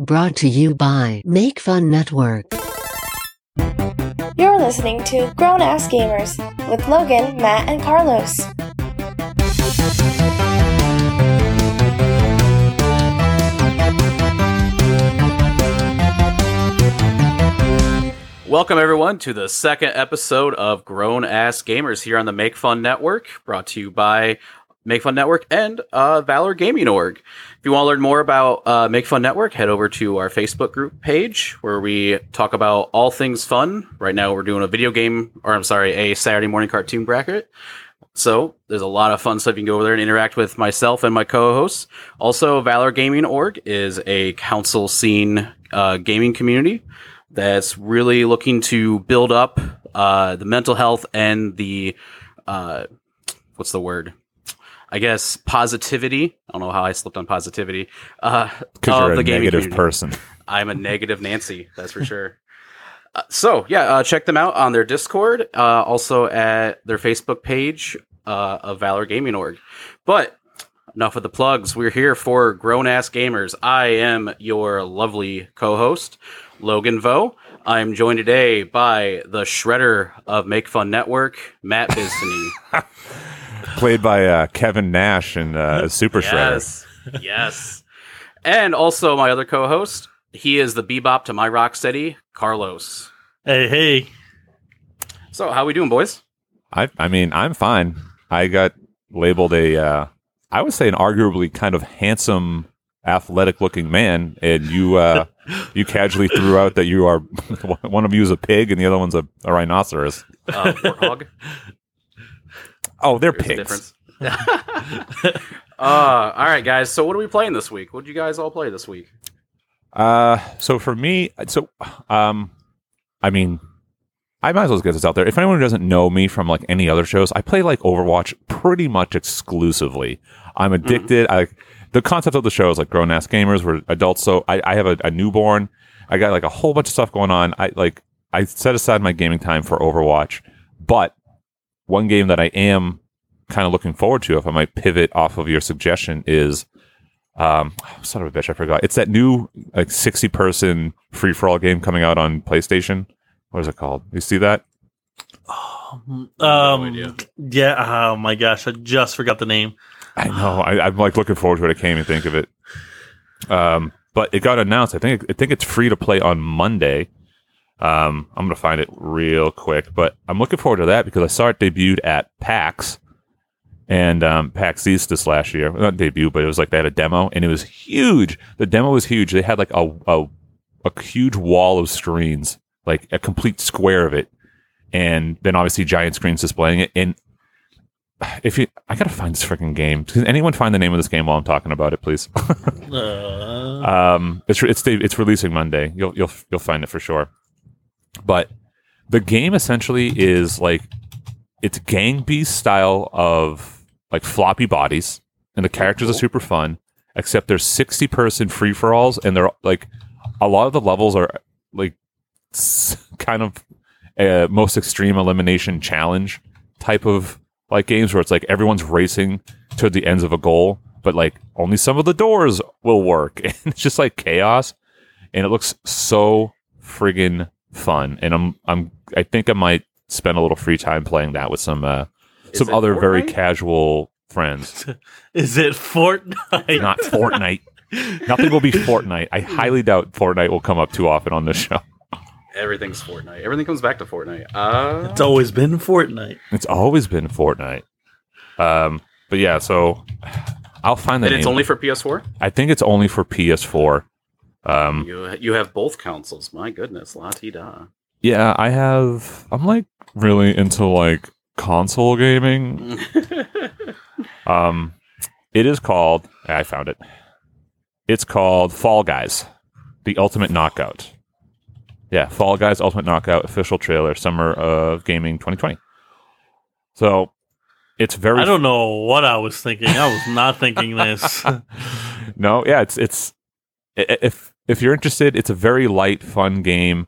Brought to you by Make Fun Network. You're listening to Grown Ass Gamers with Logan, Matt, and Carlos. Welcome, everyone, to the second episode of Grown Ass Gamers here on the Make Fun Network, brought to you by Make Fun Network and uh, Valor Gaming Org. If you want to learn more about uh, Make Fun Network, head over to our Facebook group page where we talk about all things fun. Right now, we're doing a video game, or I'm sorry, a Saturday morning cartoon bracket. So there's a lot of fun stuff. You can go over there and interact with myself and my co-hosts. Also, Valor Gaming Org is a council scene uh, gaming community that's really looking to build up uh, the mental health and the uh, what's the word? I guess positivity. I don't know how I slipped on positivity. Uh, Because of you're a negative community. person. I'm a negative Nancy, that's for sure. Uh, so yeah, uh, check them out on their Discord, uh, also at their Facebook page uh, of Valor Gaming Org. But enough of the plugs. We're here for grown ass gamers. I am your lovely co-host, Logan Vo. I'm joined today by the shredder of Make Fun Network, Matt Bisney. Played by uh, Kevin Nash and uh, Super Shredder. yes, yes, and also my other co-host. He is the bebop to my rock rocksteady, Carlos. Hey, hey. So, how we doing, boys? I, I mean, I'm fine. I got labeled a, uh, I would say, an arguably kind of handsome, athletic-looking man, and you, uh, you casually threw out that you are one of you is a pig and the other one's a, a rhinoceros. Uh, warthog. Oh, they're There's pigs. uh, all right, guys. So, what are we playing this week? What did you guys all play this week? Uh, so for me, so um, I mean, I might as well get this out there. If anyone doesn't know me from like any other shows, I play like Overwatch pretty much exclusively. I'm addicted. I the concept of the show is like grown ass gamers. We're adults, so I, I have a, a newborn. I got like a whole bunch of stuff going on. I like I set aside my gaming time for Overwatch, but one game that I am kind of looking forward to, if I might pivot off of your suggestion, is um, son of a bitch, I forgot. It's that new like sixty person free for all game coming out on PlayStation. What is it called? You see that? Um, idea. yeah. Oh my gosh, I just forgot the name. I know. I, I'm like looking forward to it. I can't even think of it. Um, but it got announced. I think I think it's free to play on Monday. Um, I'm gonna find it real quick, but I'm looking forward to that because I saw it debuted at PAX and um, PAX East this last year. Not debut, but it was like they had a demo and it was huge. The demo was huge. They had like a a, a huge wall of screens, like a complete square of it, and then obviously giant screens displaying it. And if you, I gotta find this freaking game. Can anyone find the name of this game while I'm talking about it, please? Uh, Um, it's it's it's releasing Monday. You'll you'll you'll find it for sure. But the game essentially is like it's Gang Beast style of like floppy bodies, and the characters are super fun. Except there's 60 person free for alls, and they're like a lot of the levels are like kind of a most extreme elimination challenge type of like games where it's like everyone's racing to the ends of a goal, but like only some of the doors will work. And it's just like chaos. And it looks so friggin' fun. And I'm I'm I think I might spend a little free time playing that with some uh some it other very casual friends. is it Fortnite? Not Fortnite. Nothing will be Fortnite. I highly doubt Fortnite will come up too often on this show. Everything's Fortnite. Everything comes back to Fortnite. Uh, It's always been Fortnite. It's always been Fortnite. Um, but yeah, so I'll find the and it's name. only for PS4. I think it's only for PS4. Um, You you have both consoles. My goodness, la ti da. yeah, I have. I'm like really into like console gaming. Um, it is called. I found it. It's called Fall Guys, the Ultimate Knockout. Yeah, Fall Guys Ultimate Knockout official trailer, summer of gaming 2020. So it's very I don't know what I was thinking. I was not thinking this. no, yeah, it's it's i- i- if if you're interested, it's a very light, fun game,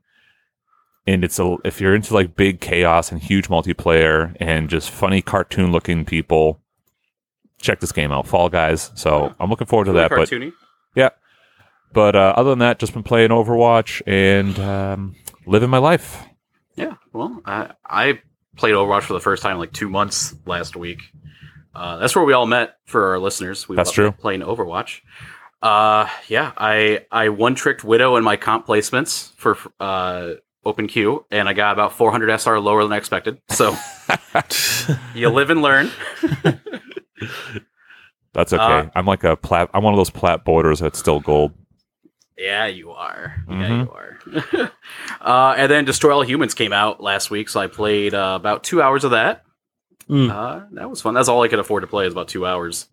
and it's a if you're into like big chaos and huge multiplayer and just funny cartoon looking people, check this game out, Fall Guys. So I'm looking forward to Really that. But cartoony. yeah, But uh, other than that, just been playing Overwatch and um, living my life. Yeah, well, I I played Overwatch for the first time in like two months last week. Uh, that's where we all met for our listeners. We That's true. Playing Overwatch. Uh, yeah, I I one tricked Widow in my comp placements for uh Open Queue, and I got about 400 SR lower than I expected. So you live and learn. That's okay. Uh, I'm like a plat. I'm one of those plat borders that's still gold. Yeah, you are. Yeah, Mhm. you are. uh, and then Destroy All Humans came out last week, so I played uh, about two hours of that. Mm. Uh, that was fun. That's all I could afford to play is about two hours.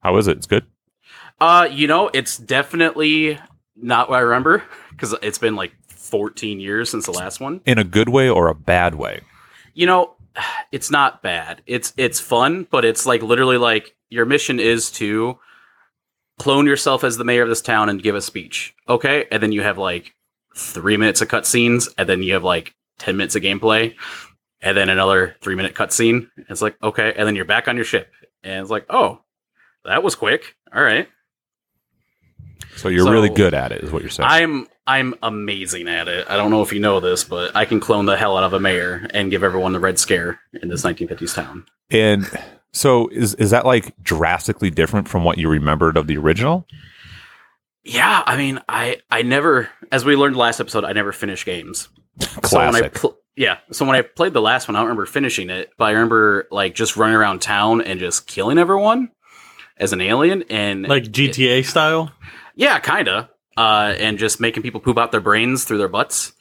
How is it? It's good. Uh, you know, it's definitely not what I remember because it's been like 14 years since the last one. In a good way or a bad way? You know, it's not bad. It's it's fun, but it's like literally like your mission is to clone yourself as the mayor of this town and give a speech. Okay, and then you have like three minutes of cutscenes, and then you have like 10 minutes of gameplay, and then another three minute cutscene. It's like okay, and then you're back on your ship, and it's like oh, that was quick. All right. So you're So- really good at it, is what you're saying. I'm I'm amazing at it. I don't know if you know this, but I can clone the hell out of a mayor and give everyone the red scare in this 1950s town. and so is is that like drastically different from what you remembered of the original? Yeah, I mean, I I never, as we learned last episode, I never finish games. So when I Classic. pl- yeah, so when I played the last one, I don't remember finishing it, but I remember like just running around town and just killing everyone as an alien, and Like GTA style. Yeah, kinda, uh, and just making people poop out their brains through their butts.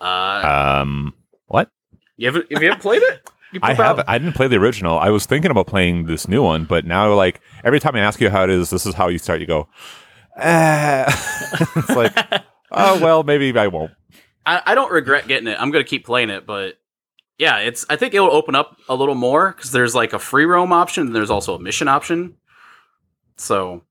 Uh, um, what? you haven't, if you haven't played it, I haven't. I didn't play the original. I was thinking about playing this new one, but now like every time I ask you how it is, this is how you start. You go, ah. it's like, oh well, maybe I won't. I, I don't regret getting it. I'm gonna keep playing it, but yeah, it's. I think it will open up a little more because there's like a free roam option. And there's also a mission option. So,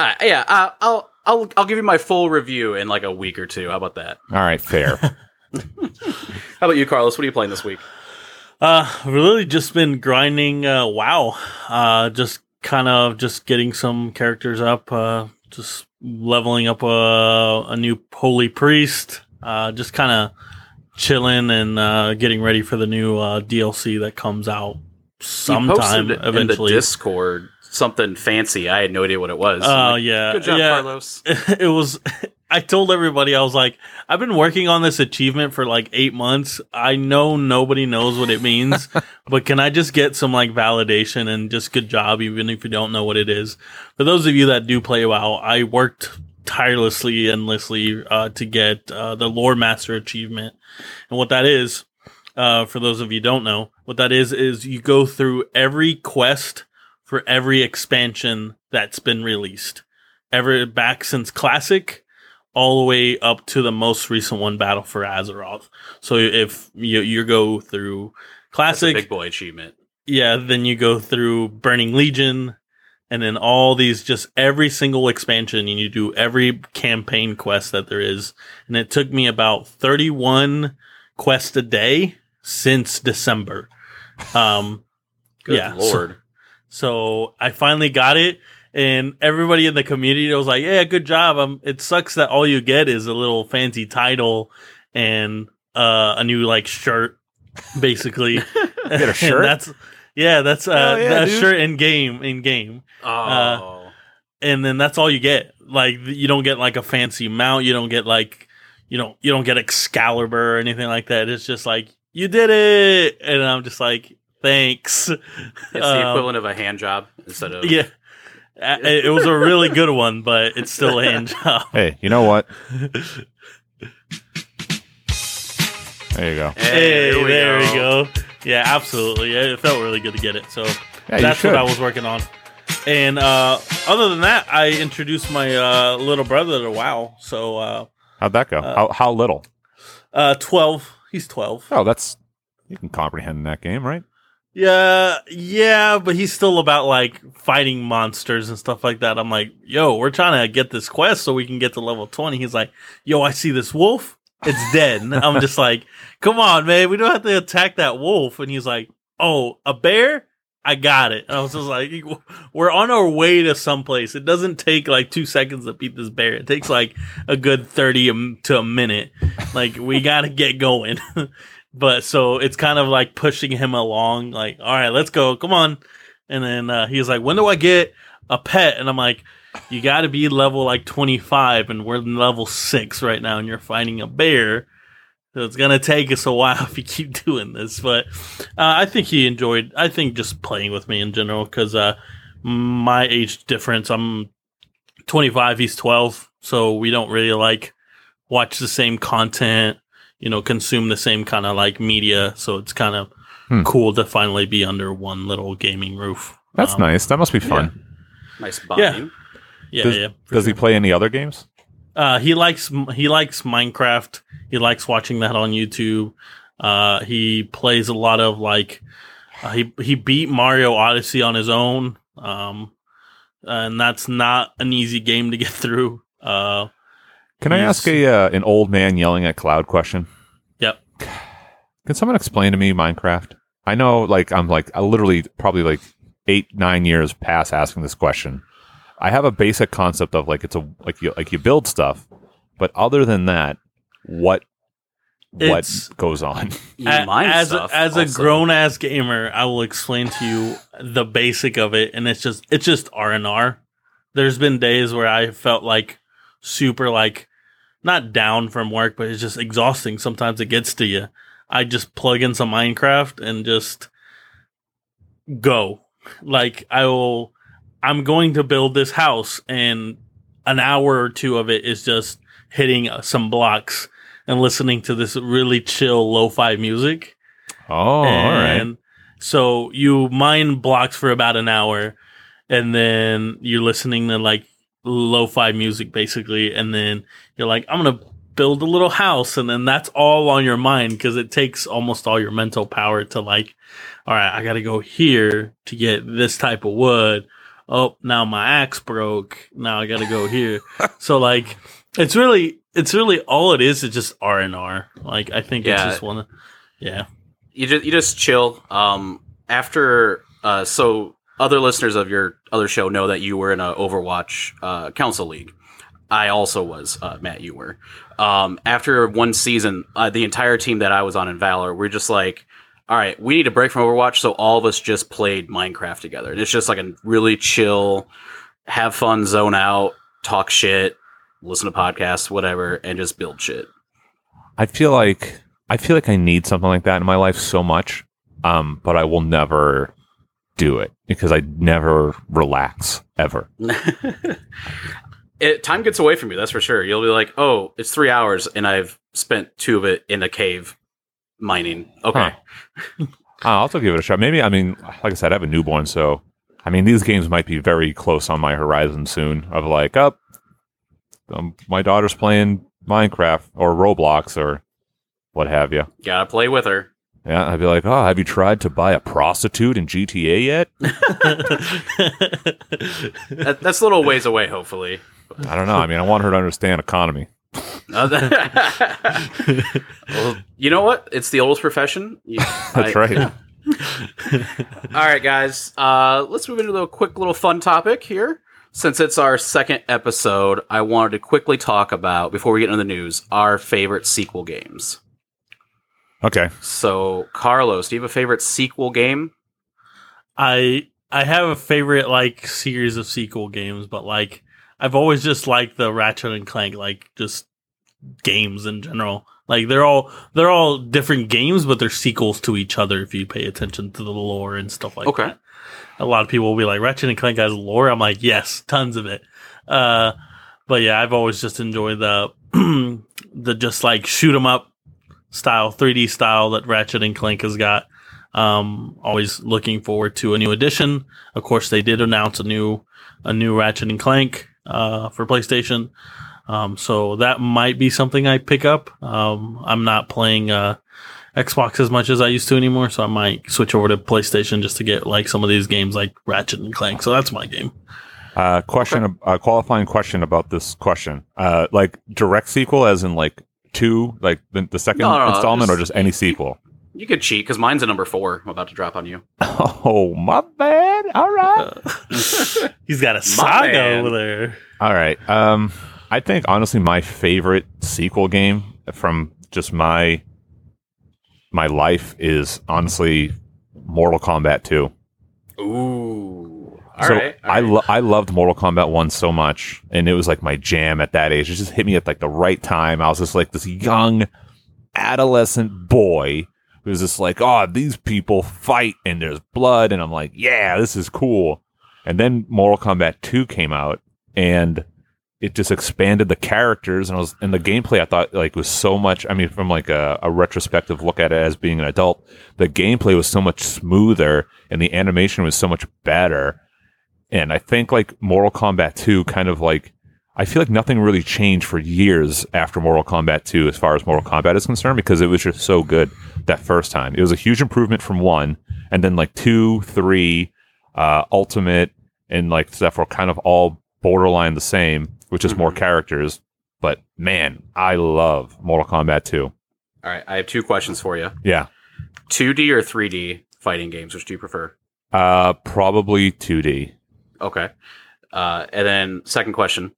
uh, yeah, uh, I'll I'll I'll give you my full review in like a week or two. How about that? All right, fair. How about you, Carlos? What are you playing this week? Uh, I've really just been grinding. Uh, WoW. Uh, just kind of just getting some characters up. Uh, just leveling up a a new holy priest. Uh, just kind of chilling and uh, getting ready for the new uh, DLC that comes out You sometime posted in the eventually. Discord something fancy. I had no idea what it was. Oh I'm like, yeah, Good job, yeah. Carlos. it was I told everybody I was like I've been working on this achievement for like 8 months. I know nobody knows what it means, but can I just get some like validation and just good job even if you don't know what it is. For those of you that do play WoW, I worked tirelessly endlessly uh, to get uh, the lore master achievement. And what that is uh, for those of you don't know, what that is is you go through every quest for every expansion that's been released ever back since classic all the way up to the most recent one battle for azeroth so if you, you go through classic big boy achievement. yeah then you go through burning legion and then all these just every single expansion and you do every campaign quest that there is and it took me about 31 quests a day since december um Good Yeah, lord. so I finally got it, and everybody in the community was like, "Yeah, good job." Um, it sucks that all you get is a little fancy title and uh, a new like shirt, basically. Get a shirt? that's yeah, that's uh, Hell yeah, that dude. shirt in game in game, oh. and then that's all you get. Like you don't get like a fancy mount. You don't get like you know you don't get Excalibur or anything like that. It's just like you did it, and I'm just like thanks. It's the Um, equivalent of a hand job instead of Yeah. It it was a really good one, but it's still a hand job. hey, you know what? There you go. Hey, here we there we go. Yeah, absolutely. It felt really good to get it. So Yeah, that's what I was working on. And uh, other than that, I introduced my uh, little brother to WoW. So uh, How'd that go? Uh, how how little? uh, 12. He's 12. Oh, that's you can comprehend that game, right? Yeah, yeah, but he's still about like fighting monsters and stuff like that. I'm like, yo, we're trying to get this quest so we can get to level 20. He's like, yo, I see this wolf. It's dead. I'm just like, come on, man. We don't have to attack that wolf. And he's like, oh, a bear? I got it. And I was just like, we're on our way to someplace. It doesn't take like two seconds to beat this bear. It takes like a good 30 to a minute. Like, we got to get going. but so it's kind of like pushing him along, like, all right, let's go. Come on. And then uh, he's like, when do I get a pet? And I'm like, you got to be level like 25, and we're level six right now, and you're fighting a bear. So it's gonna take us a while if you keep doing this, but uh, I think he enjoyed. I think just playing with me in general because uh, my age difference. I'm 25, he's 12, so we don't really like watch the same content. You know, consume the same kind of like media. So it's kind of Hmm. cool to finally be under one little gaming roof. That's Um, nice. That must be fun. Nice bonding. Yeah, Does, yeah. does he play any other games? Uh, he likes he likes Minecraft. He likes watching that on YouTube. Uh, he plays a lot of like uh, he he beat Mario Odyssey on his own. Um, and that's not an easy game to get through. Uh, Can I ask a uh, an old man yelling at cloud question? Yep. Can someone explain to me Minecraft? I know, like I'm like I literally probably like eight nine years past asking this question. I have a basic concept of like it's a like you like you build stuff, but other than that, what what It's- goes on? You a- mine as stuff a, as a grown ass gamer, I will explain to you the basic of it, and it's just it's just R and R. There's been days where I felt like super like not down from work, but it's just exhausting. Sometimes it gets to you. I just plug in some Minecraft and just go. Like I will, I'm going to build this house, and an hour or two of it is just hitting some blocks and listening to this really chill lo-fi music. Oh, all right. so you mine blocks for about an hour, and then you're listening to like lo-fi music basically, and then you're like, I'm gonna build a little house, and then that's all on your mind because it takes almost all your mental power to like, all right, I gotta go here to get this type of wood. Oh, now my axe broke. Now I gotta go here. so like, it's really, it's really all it is. Is just R and R. Like I think it's Yeah. just one. Yeah. you just you just chill. Um, after uh, so other listeners of your other show know that you were in a Overwatch uh, Council League. I also was, uh, Matt. You were. Um, after one season, uh, the entire team that I was on in Valor, we're just like, all right, we need a break from Overwatch. So all of us just played Minecraft together. And it's just like a really chill, have fun, zone out, talk shit, listen to podcasts, whatever, and just build shit. I feel like I feel like I need something like that in my life so much, um, but I will never do it because I never relax ever. it time gets away from you that's for sure you'll be like oh it's three hours and i've spent two of it in a cave mining okay Uh, I'll also give it a shot. Maybe I mean, like I said, I have a newborn, so I mean, these games might be very close on my horizon soon. Of like, up, um, my daughter's playing Minecraft or Roblox or what have you. gotta play with her Yeah, I'd be like, oh, have you tried to buy a prostitute in GTA yet? that, that's a little ways away hopefully I don't know. I mean, I want her to understand economy. Uh, well, you know what it's the oldest profession You- That's I- right. all right guys uh, let's move into a quick little fun topic here since it's our second episode i wanted to quickly talk about before we get into the news our favorite sequel games Okay. so carlos do you have a favorite sequel game I I have a favorite like series of sequel games, but like I've always just liked the Ratchet and Clank like just games in general. Like they're all they're all different games, but they're sequels to each other if you pay attention to the lore and stuff like that. Okay. that. A lot of people will be like Ratchet and Clank has lore. I'm like, yes, tons of it. Uh, but yeah, I've always just enjoyed the the just like shoot 'em up style, 3D style that Ratchet and Clank has got. Um, always looking forward to a new edition. Of course, they did announce a new a new Ratchet and Clank uh, for PlayStation. Um, so that might be something I pick up. Um, I'm not playing uh, Xbox as much as I used to anymore, so I might switch over to PlayStation just to get like some of these games like Ratchet and Clank. So that's my game. Uh, question, uh, qualifying question about this question. Uh, like direct sequel, as in like two, like the, the second No, no, no, installment, or just- just any sequel? You could cheat because mine's a number four. I'm about to drop on you. Oh, my bad. All right. He's got a saga over there. All right. Um, I think honestly, my favorite sequel game from just my my life is honestly Mortal Kombat 2. Ooh. All so right. all I right. lo- I loved Mortal Kombat 1 so much and it was like my jam at that age. It just hit me at like the right time. I was just like this young adolescent boy who was just like, "Oh, these people fight and there's blood." And I'm like, "Yeah, this is cool." And then Mortal Kombat 2 came out and it just expanded the characters and I was and the gameplay I thought like was so much I mean from like a, a retrospective look at it as being an adult the gameplay was so much smoother and the animation was so much better and I think like Mortal Kombat 2 kind of like I feel like nothing really changed for years after Mortal Kombat 2 as far as Mortal Kombat is concerned because it was just so good that first time. It was a huge improvement from 1 and then like 2, 3, uh Ultimate and like stuff were kind of all borderline the same, which is more Mhm. characters. But man, I love Mortal Kombat 2. All right. I have two questions for you. Yeah. 2D or 3D fighting games? Which do you prefer? Uh probably 2D. Okay. Uh, and then second question: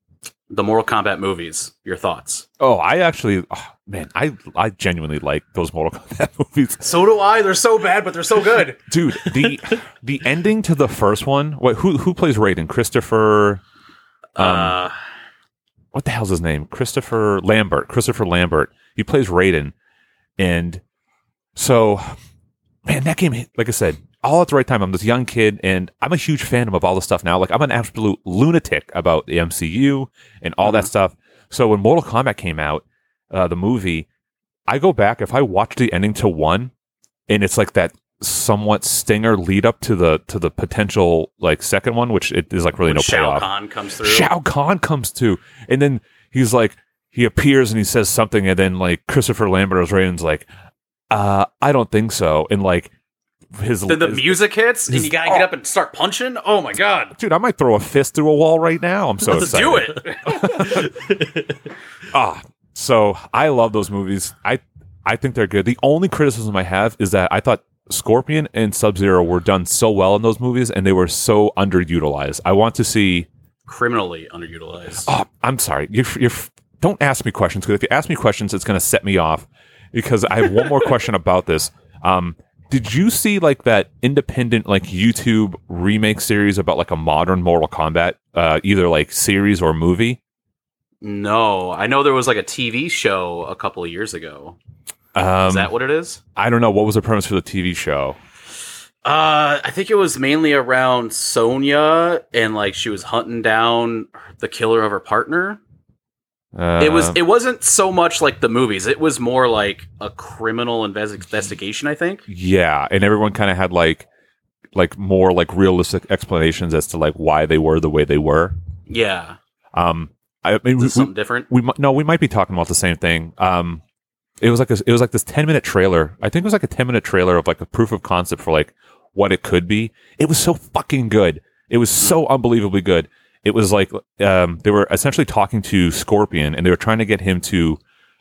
the Mortal Kombat movies. Your thoughts? Oh, I actually oh, man, I I genuinely like those Mortal Kombat movies. So do I. They're so bad, but they're so good. Dude, the the ending to the first one, what who who plays Raiden? Christopher Um, uh, what the hell's his name? Christopher Lambert. Christopher Lambert. He plays Raiden. And so, man, that game, like I said, all at the right time. I'm this young kid, and I'm a huge fan of all this stuff now. Like, I'm an absolute lunatic about the MCU and all that stuff. So, when Mortal Kombat came out, uh, the movie, I go back, if I watch the ending to one, and it's like that somewhat stinger lead up to the to the potential like second one which it is like really when no Shao payoff Kahn comes through. Shao Kahn comes to, and then he's like, he appears and he says something, and then like Christopher Lambert as Raiden's like, uh, I don't think so, and like his, then the his- music hits, and you gotta get up and start punching. Oh my god! dude, I might throw a fist through a wall right now. I'm so Let's excited. do it. Ah, so I love those movies. I I think they're good. The only criticism I have is that I thought Scorpion and Sub Zero were done so well in those movies, and they were so underutilized. I want to see. Criminally underutilized. Oh, I'm sorry. You're, you're, don't ask me questions because if you ask me questions, it's going to set me off. Because I have one more question about this. Um, did you see like that independent like YouTube remake series about like a modern Mortal Kombat, uh, either like series or movie? No, I know there was like a TV show a couple of years ago. Um, Is that what it is? I don't know. What was the premise for the TV show? Uh, I think it was mainly around Sonya and like she was hunting down the killer of her partner. Uh, it was. It wasn't so much like the movies. It was more like a criminal investigation. I think. yeah, and everyone kind of had like like more like realistic explanations as to like why they were the way they were. Yeah, Um, I mean, is we, something different? we no, we might be talking about the same thing. Um, it was like this, it was like this ten minute trailer. I think it was like a ten minute trailer of like a proof of concept for like what it could be. It was so fucking good. It was so unbelievably good. It was like um, they were essentially talking to Scorpion, and they were trying to get him to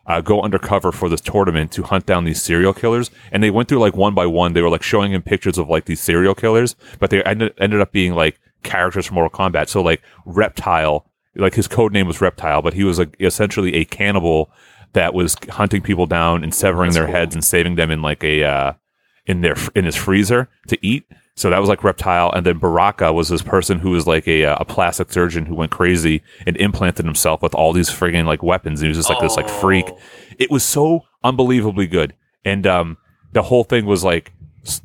uh, go undercover for this tournament to hunt down these serial killers. And they went through like one by one. They were like showing him pictures of like these serial killers, but they ended, ended up being like characters from Mortal Kombat. So like Reptile, like his code name was Reptile, but he was like essentially a cannibal that was hunting people down and severing That's their cool. heads and saving them in like a uh, in their in his freezer to eat. So that was like Reptile, and then Baraka was this person who was like a uh, a plastic surgeon who went crazy and implanted himself with all these friggin' like weapons. And he was just like this like freak. Oh. It was so unbelievably good, and um, the whole thing was like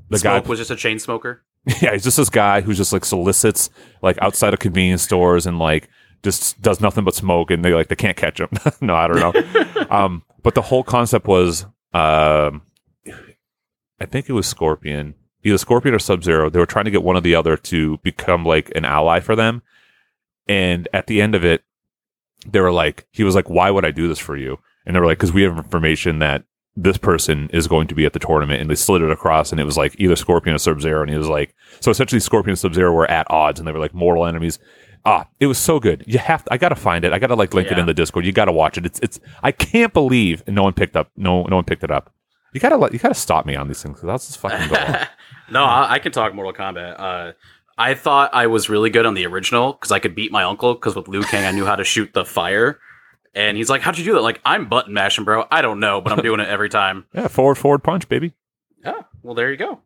the Smoke guy was just a chain smoker. yeah, he's just this guy who just like solicits like outside of convenience stores and like just does nothing but smoke and they like they can't catch him. no, I don't know. um, but the whole concept was um, I think it was Scorpion, either Scorpion or Sub Zero. They were trying to get one or the other to become like an ally for them. And at the end of it, they were like, he was like, "Why would I do this for you?" And they were like, "Because we have information that this person is going to be at the tournament." And they slid it across, and it was like either Scorpion or Sub Zero. And he was like, so essentially, Scorpion and Sub Zero were at odds, and they were like mortal enemies. Ah, it was so good. You have to, I gotta find it. I gotta like link it in the Discord. You gotta watch it. It's it's. I can't believe no one picked up. No no one picked it up. You gotta let, you gotta stop me on these things because that's just fucking go on. no, I, I can talk Mortal Kombat. Uh, I thought I was really good on the original because I could beat my uncle. Because with Liu Kang, I knew how to shoot the fire. And he's like, "How'd you do that?" Like, I'm button mashing, bro. I don't know, but I'm doing it every time. Yeah, forward forward punch, baby. Yeah. Well, there you go.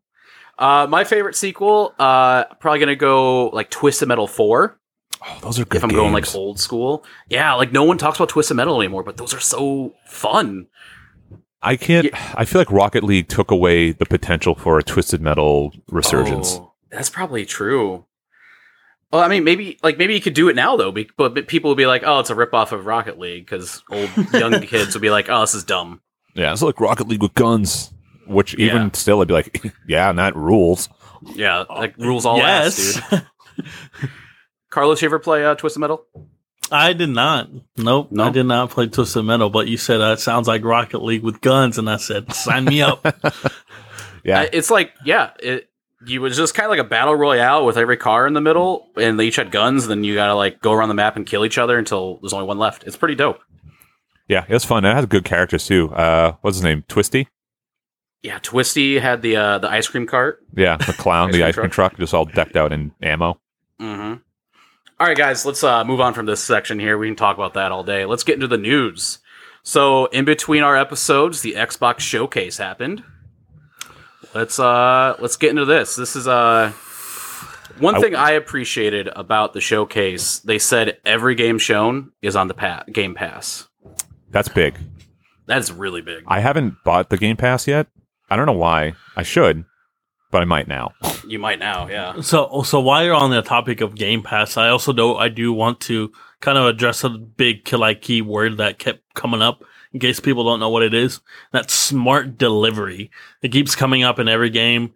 Uh, my favorite sequel, uh, probably gonna go like Twisted Metal Four. Oh, those are good. if I'm going like old school, yeah, like no one talks about Twisted Metal anymore, but those are so fun. I can't. I feel like Rocket League took away the potential for a Twisted Metal resurgence. Oh, that's probably true. Well, I mean, maybe like maybe you could do it now though, be- but, but people would be like, "Oh, it's a ripoff of Rocket League," because old young kids would be like, "Oh, this is dumb." Yeah, it's like Rocket League with guns. Which even Yeah. still, I'd be like, yeah, and that rules. Yeah, like rules all yes. ass, dude. Carlos, you ever play uh, Twisted Metal? I did not. Nope. No? I did not play Twisted Metal, but you said uh, it sounds like Rocket League with guns, and I said, sign me up. Yeah, it's like yeah, it you was just kind of like a battle royale with every car in the middle, and they each had guns. Then you gotta like go around the map and kill each other until there's only one left. It's pretty dope. yeah, it was fun. It has good characters too. Uh, what's his name? Twisty. Yeah, Twisty had the uh, the ice cream cart. Yeah, the clown, Ice the cream ice cream truck, just all decked out in ammo. Mm-hmm. All right, guys, let's uh, move on from this section here. We can talk about that all day. Let's get into the news. So, in between our episodes, the Xbox showcase happened. Let's uh, let's get into this. This is uh, one I- thing I appreciated about the showcase. They said every game shown is on the pa- Game Pass. That's big. That is really big. I haven't bought the Game Pass yet. I don't know why. I should, but I might now. You might now, yeah. So, so while you're on the topic of Game Pass, I also do I do want to kind of address a big like key word that kept coming up in case people don't know what it is. That's smart delivery. It keeps coming up in every game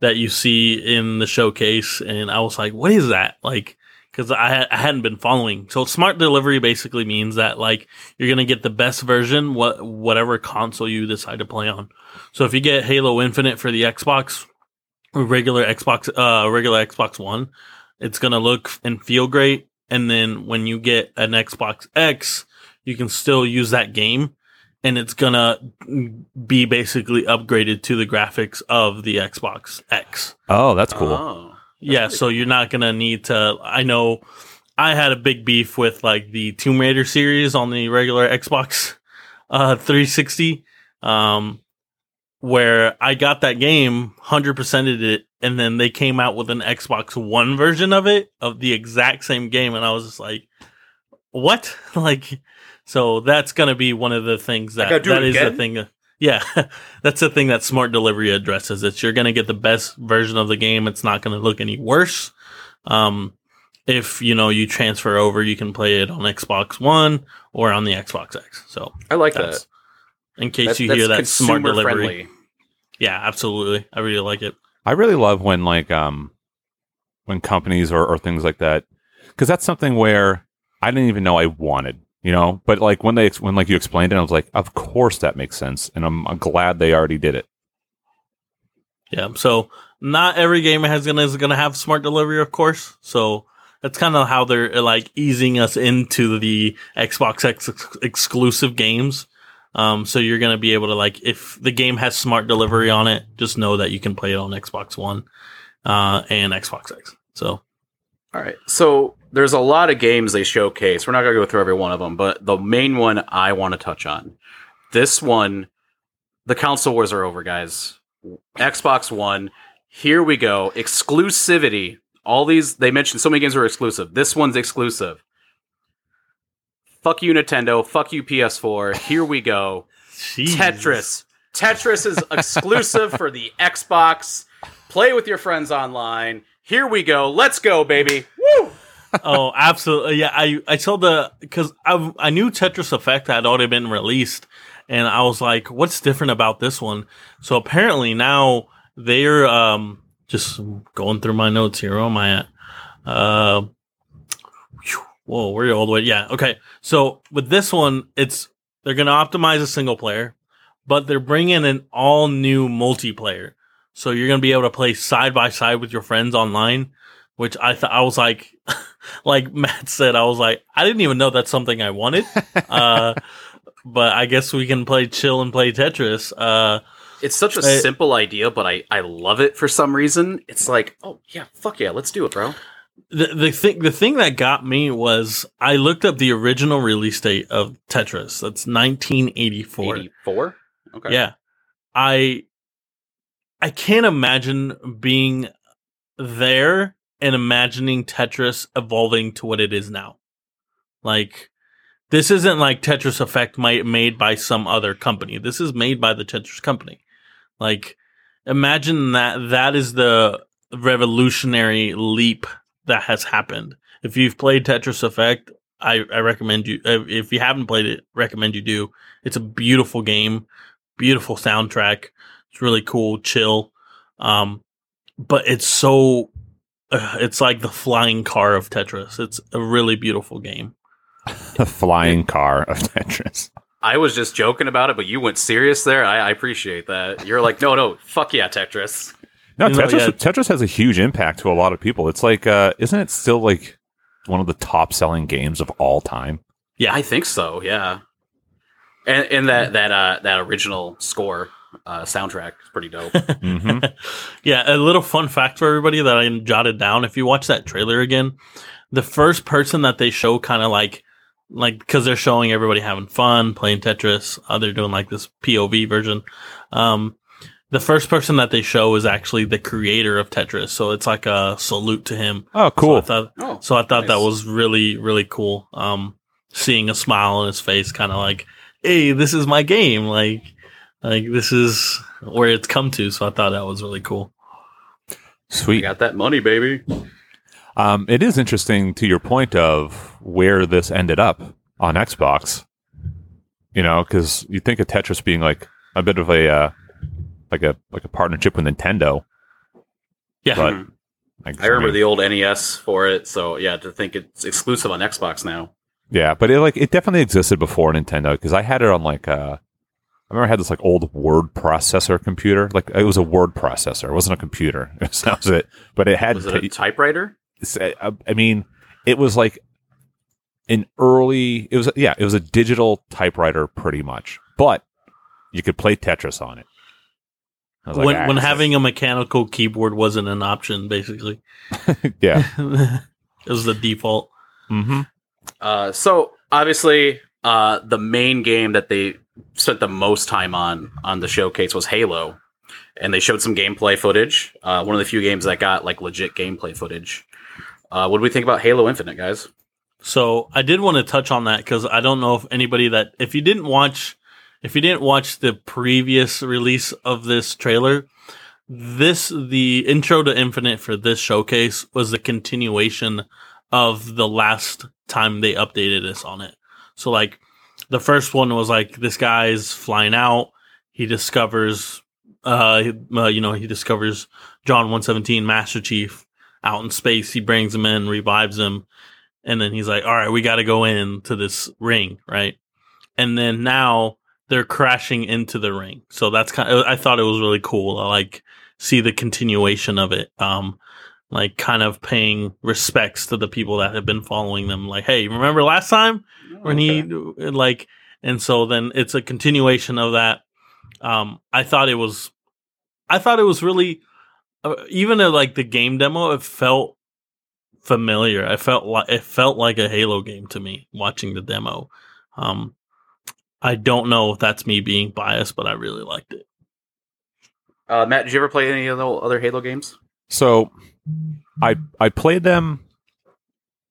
that you see in the showcase, and I was like, "What is that?" Like, because I I hadn't been following. So, smart delivery basically means that like you're gonna get the best version, what whatever console you decide to play on. So, if you get Halo Infinite for the Xbox, or regular Xbox, uh, regular Xbox One, it's gonna look and feel great. And then when you get an Xbox X, you can still use that game, and it's gonna be basically upgraded to the graphics of the Xbox X. Oh, that's cool. Oh. yeah, so you're not gonna need to. I know I had a big beef with like the Tomb Raider series on the regular Xbox uh, 360, um, where I got that game, hundred percented it, and then they came out with an Xbox One version of it of the exact same game, and I was just like, "What?" like, so that's gonna be one of the things that that is the thing. that- yeah, that's the thing that smart delivery addresses. It's you're gonna get the best version of the game. It's not gonna look any worse. Um, if you know you transfer over, you can play it on Xbox One or on the Xbox X. So I like that. In case That's- you hear that smart delivery. friendly. Yeah, absolutely. I really like it. I really love when like um when companies or, or things like that because that's something where I didn't even know I wanted, you know. But like when they when like you explained it, I was like, of course that makes sense, and I'm, I'm glad they already did it. Yeah. So not every game has gonna is gonna have smart delivery, of course. So that's kind of how they're like easing us into the Xbox X ex- exclusive games. Um, so you're gonna be able to like if the game has smart delivery on it, just know that you can play it on Xbox One uh, and Xbox X. So All right. So there's a lot of games they showcase. We're not going to go through every one of them, but the main one I want to touch on. This one, the console wars are over, guys. Xbox One. Here we go. Exclusivity. All these they mentioned so many games were exclusive. This one's exclusive. Fuck you, Nintendo. Fuck you, PS4. Here we go. Jeez. Tetris. Tetris is exclusive for the Xbox. Play with your friends online. Here we go. Let's go, baby. Woo! oh, absolutely. Yeah, I I told the because I I knew Tetris Effect had already been released, and I was like, what's different about this one? So apparently now they're um just going through my notes here. Where am I at? Uh, whoa, we're all the way. Yeah, okay. So with this one, it's they're gonna optimize a single player, but they're bringing an all new multiplayer. So you're gonna be able to play side by side with your friends online, which I thought I was like, like Matt said, I was like, I didn't even know that's something I wanted. uh, but I guess we can play chill and play Tetris. Uh, It's such a Uh, simple idea, but I, I love it for some reason. It's like, oh yeah, fuck yeah, let's do it, bro. The the thing the thing that got me was I looked up the original release date of Tetris. That's 1984. Eighty four. Okay. Yeah. I I can't imagine being there and imagining Tetris evolving to what it is now. Like this isn't like Tetris Effect might made by some other company. This is made by the Tetris company. Like imagine that that is the revolutionary leap that has happened. If you've played Tetris Effect, I, I recommend you. uh, If you haven't played it, recommend you do. It's a beautiful game, beautiful soundtrack. It's really cool, chill. Um, but it's so, uh, it's like the flying car of Tetris. It's a really beautiful game. The flying car of Tetris. I was just joking about it, but you went serious there. I, I appreciate that. You're like, no, no, fuck yeah, Tetris. No, Tetris. yeah. Tetris has a huge impact to a lot of people. It's like, uh, isn't it still like one of the top selling games of all time? Yeah, I think so. Yeah. And and that that uh that original score uh soundtrack is pretty dope. hmm yeah, a little fun fact for everybody that I jotted down. If you watch that trailer again, the first person that they show kind of like, like, because they're showing everybody having fun playing Tetris. Uh, they're doing like this POV version. Um, the first person that they show is actually the creator of Tetris, so it's like a salute to him. Oh, cool. So I thought, Oh, so I thought that was really, really cool. Um, seeing a smile on his face, kind of like, "Hey, this is my game." Like, like this is where it's come to. So I thought that was really cool. you Sweet. got that money, baby. Um, it is interesting to your point of where this ended up on Xbox. You know, because you think of Tetris being like a bit of a uh, like a like a partnership with Nintendo. Yeah, But. Hmm. Like, I remember mean, the old NES for it, so yeah, to think it's exclusive on Xbox now. yeah, but it like it definitely existed before Nintendo because I had it on like uh, I remember I had this like old word processor computer. Like it was a word processor. It wasn't a computer. that was it. But it had Was it a typewriter? I uh, uh, I mean, it was like an early. It was yeah, it was a digital typewriter, pretty much. But you could play Tetris on it. I was like, when "Ah, when this having a mechanical keyboard wasn't an option, basically, yeah, it was the default. hmm Uh, so obviously, uh, the main game that they spent the most time on on the showcase was Halo, and they showed some gameplay footage. Uh, one of the few games that got like legit gameplay footage. Uh, what do we think about Halo Infinite, guys? So I did want to touch on that because I don't know if anybody that if you didn't watch if you didn't watch the previous release of this trailer, this the intro to Infinite for this showcase was the continuation of the last time they updated us on it. So like the first one was like this guy's flying out, he discovers uh, uh you know, he discovers John 117 Master Chief out in space, he brings him in, revives him, and then he's like, "All right, we got to go into this ring, right?" And then now they're crashing into the ring. So that's kind of I thought it was really cool. I like see the continuation of it. Um like kind of paying respects to the people that have been following them like, "Hey, remember last time when he like and so then it's a continuation of that. Um I thought it was I thought it was really uh, even at like the game demo it felt familiar. I felt like it felt like a Halo game to me watching the demo. Um, I don't know if that's me being biased, but I really liked it. Uh, Matt, did you ever play any of the other Halo games? So, I I played them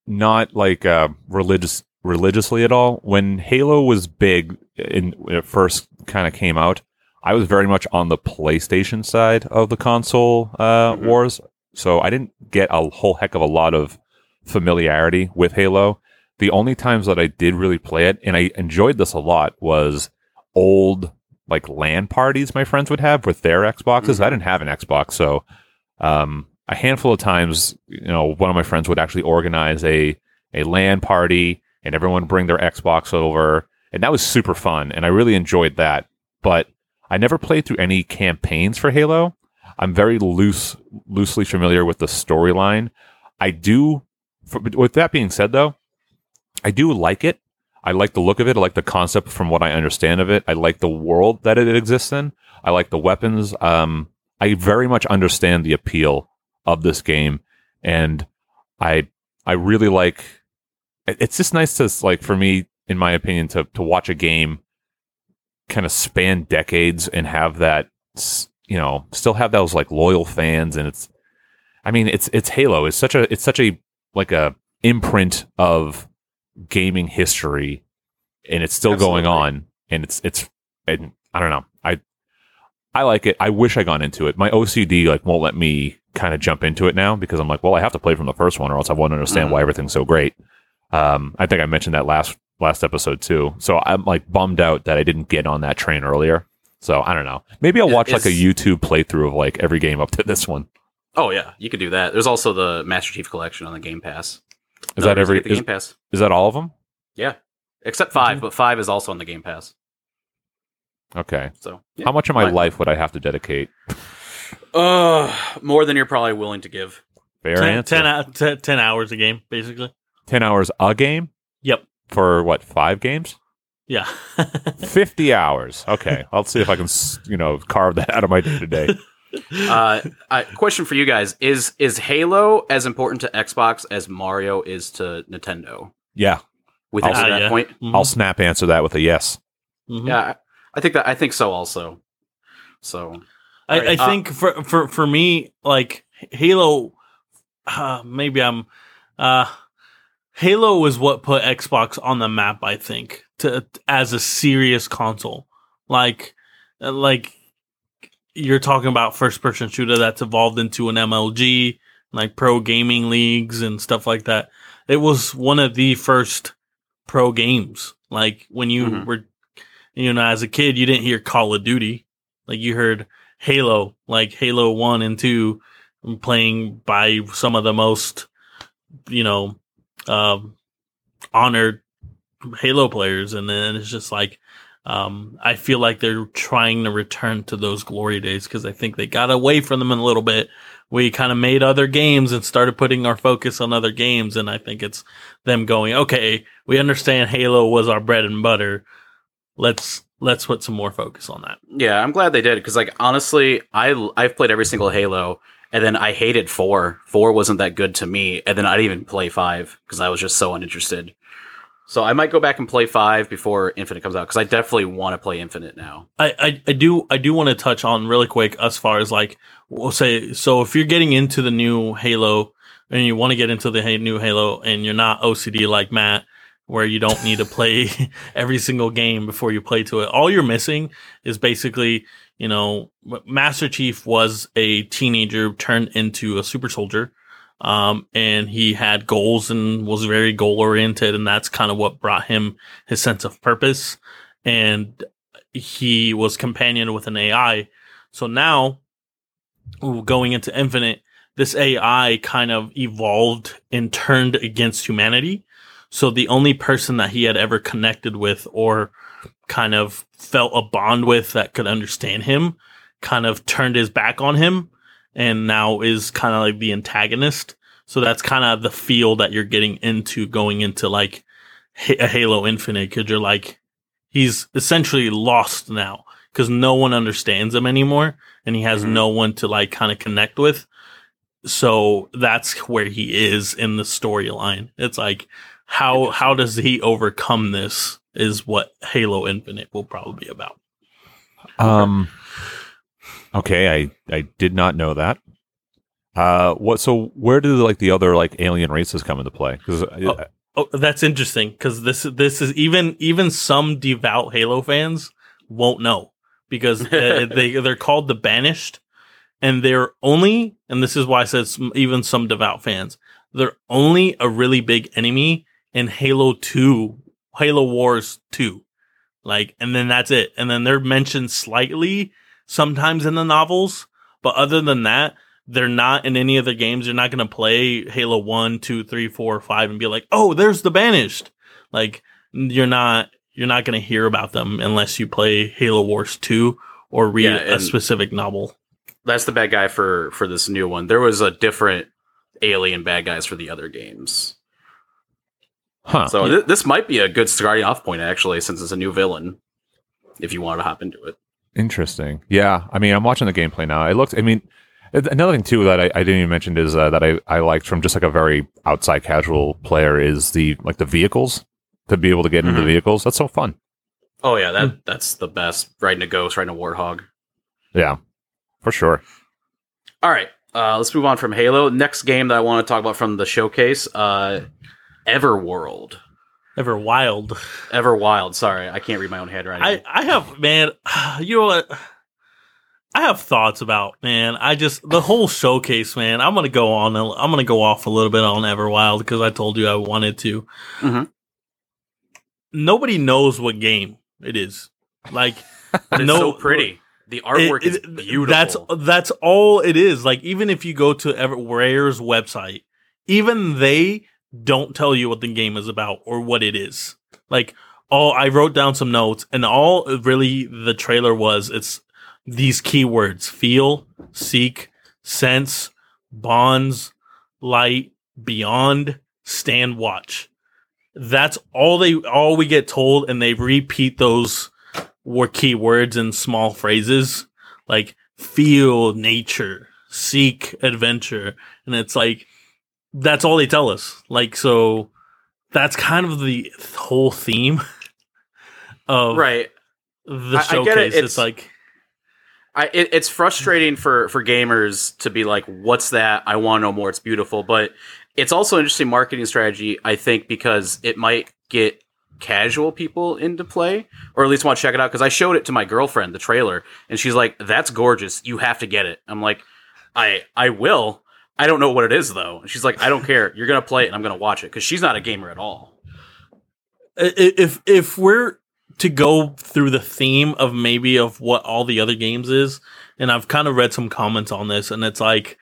not like uh, religious religiously at all. When Halo was big in when it first kind of came out, I was very much on the PlayStation side of the console uh, Mhm. wars. So I didn't get a whole heck of a lot of familiarity with Halo. The only times that I did really play it, and I enjoyed this a lot, was old like LAN parties my friends would have with their Xboxes. Mhm. I didn't have an Xbox, so um, a handful of times, you know, one of my friends would actually organize a a LAN party, and everyone would bring their Xbox over, and that was super fun, and I really enjoyed that. But I never played through any campaigns for Halo. I'm very loose, loosely familiar with the storyline. I do. For, with that being said, though, I do like it. I like the look of it. I like the concept from what I understand of it. I like the world that it exists in. I like the weapons. Um, I very much understand the appeal of this game, and I I really like. it- It's just nice to like for me, in my opinion, to to watch a game kind of span decades and have that you know still have those like loyal fans and it's I mean it's it's Halo it's such a it's such a like a imprint of gaming history and it's still going on and it's it's and I don't know. I I like it. I wish I got into it. My OCD like won't let me kind of jump into it now because I'm like well I have to play from the first one or else I won't understand Mhm. why everything's so great. Um I think I mentioned that last last episode too. So I'm like bummed out that I didn't get on that train earlier. So I don't know. Maybe I'll watch like a YouTube playthrough of like every game up to this one. Oh yeah, you could do that. There's also the Master Chief Collection on the Game Pass. Is Another that reason every to the is, Game Pass? is that all of them Yeah, except 5 Mhm. but five is also on the Game Pass. okay So yeah. how much of my Fine. life would I have to dedicate Uh, more than you're probably willing to give. fair 10, answer 10, hou- te- 10 hours a game, basically. 10 hours a game Yep. for what five games Yeah. 50 hours okay i'll see if i can you know carve that out of my day to day Uh, I, question for you guys: Is is Halo as important to Xbox as Mario is to Nintendo? yeah We think I'll- to Ah, that yeah. point. Mhm. i'll snap answer that with a yes Mhm. Yeah, I- I think that I think so also. So I, Alright, I uh, think for for for me, like Halo, uh, maybe I'm, uh, Halo is what put Xbox on the map. I think to as a serious console, like uh, like you're talking about first person shooter that's evolved into an MLG, like pro gaming leagues and stuff like that. It was one of the first pro games. Like when you Mhm. were, you know, as a kid, you didn't hear Call of Duty. Like you heard Halo, like Halo 1 and 2 playing by some of the most, you know, um, honored Halo players. And then it's just like, um, I feel like they're trying to return to those glory days because I think they got away from them a little bit. We kind of made other games and started putting our focus on other games. And I think it's them going, okay, we understand Halo was our bread and butter. Let's, let's put some more focus on that. yeah, I'm glad they did because like honestly, I I've played every single Halo. And then I hated four. Four wasn't that good to me. And then I didn't even play five because I was just so uninterested. So I might go back and play five before Infinite comes out because I definitely want to play Infinite now. I, I, I do I do want to touch on really quick as far as like we'll say so if you're getting into the new Halo and you want to get into the new Halo and you're not OCD like Matt where you don't need to play every single game before you play to it all you're missing is basically you know Master Chief was a teenager turned into a super soldier um, and he had goals and was very goal oriented and that's kind of what brought him his sense of purpose and he was companioned with an AI. So now, going into Infinite, this AI kind of evolved and turned against humanity. So the only person that he had ever connected with or kind of felt a bond with that could understand him kind of turned his back on him and now is kind of like the antagonist. So that's kind of the feel that you're getting into going into like a Halo Infinite because you're like, he's essentially lost now because no one understands him anymore and he has Mhm. no one to like kind of connect with. So that's where he is in the storyline. It's like how how does he overcome this is what Halo Infinite will probably be about. Um. Okay, I I did not know that. Uh, what? So where do like the other like alien races come into play? Because Oh. Oh, that's interesting because this this is even even some devout Halo fans won't know because uh, they they're called the Banished, and they're only and this is why I said some, even some devout fans they're only a really big enemy in Halo Two, Halo Wars Two, like and then that's it, and then they're mentioned slightly sometimes in the novels, but other than that, they're not in any of the games. You're not going to play Halo 1, 2, 3, 4, 5 and be like, oh, there's the Banished. Like, you're not. You're not going to hear about them unless you play Halo Wars 2 or read Yeah, a specific novel. That's the bad guy for for this new one. There was a different alien bad guys for the other games. Huh. So th- this might be a good starting off point, actually, since it's a new villain. If you want to hop into it. Interesting. Yeah. I mean, I'm watching the gameplay now. It looks, I mean, another thing too that I, I didn't even mention is uh, that I, I liked from just like a very outside casual player is the like the vehicles to be able to get into Mhm. the vehicles. That's so fun. Oh yeah, that that's the best. Riding a ghost, riding a warthog. Yeah, for sure. All right, uh, let's move on from Halo. Next game that I want to talk about from the showcase, uh, Everworld. Ever wild. Ever Wild. Sorry, I can't read my own handwriting. I, I have man, you know what? I have thoughts about man. I just the whole showcase, man. I'm gonna go on. I'm gonna go off a little bit on Everwild because I told you I wanted to. Mhm. Nobody knows what game it is. Like it's no- so pretty. The artwork it- is beautiful. That's that's all it is. Like even if you go to Ever- Rare's website, even they don't tell you what the game is about or what it is. Like all I wrote down some notes and all really the trailer was it's these keywords feel, seek, sense, bonds, light, beyond, stand watch. That's all they all we get told and they repeat those were keywords in small phrases like feel nature, seek adventure. And it's like that's all they tell us. Like so that's kind of the whole theme of right. the I- showcase. it. It's, It's- like I, it, it's frustrating for for gamers to be like, "What's that? I want to know more. It's beautiful." But it's also an interesting marketing strategy, I think, because it might get casual people into play, or at least want to check it out. Because I showed it to my girlfriend, the trailer, and she's like, "That's gorgeous. You have to get it." I'm like, "I I will. I don't know what it is though." And she's like, "I don't care. You're gonna play it, and I'm gonna watch it." Because she's not a gamer at all. if if we're to go through the theme of maybe of what all the other games is, and I've kind of read some comments on this, and it's like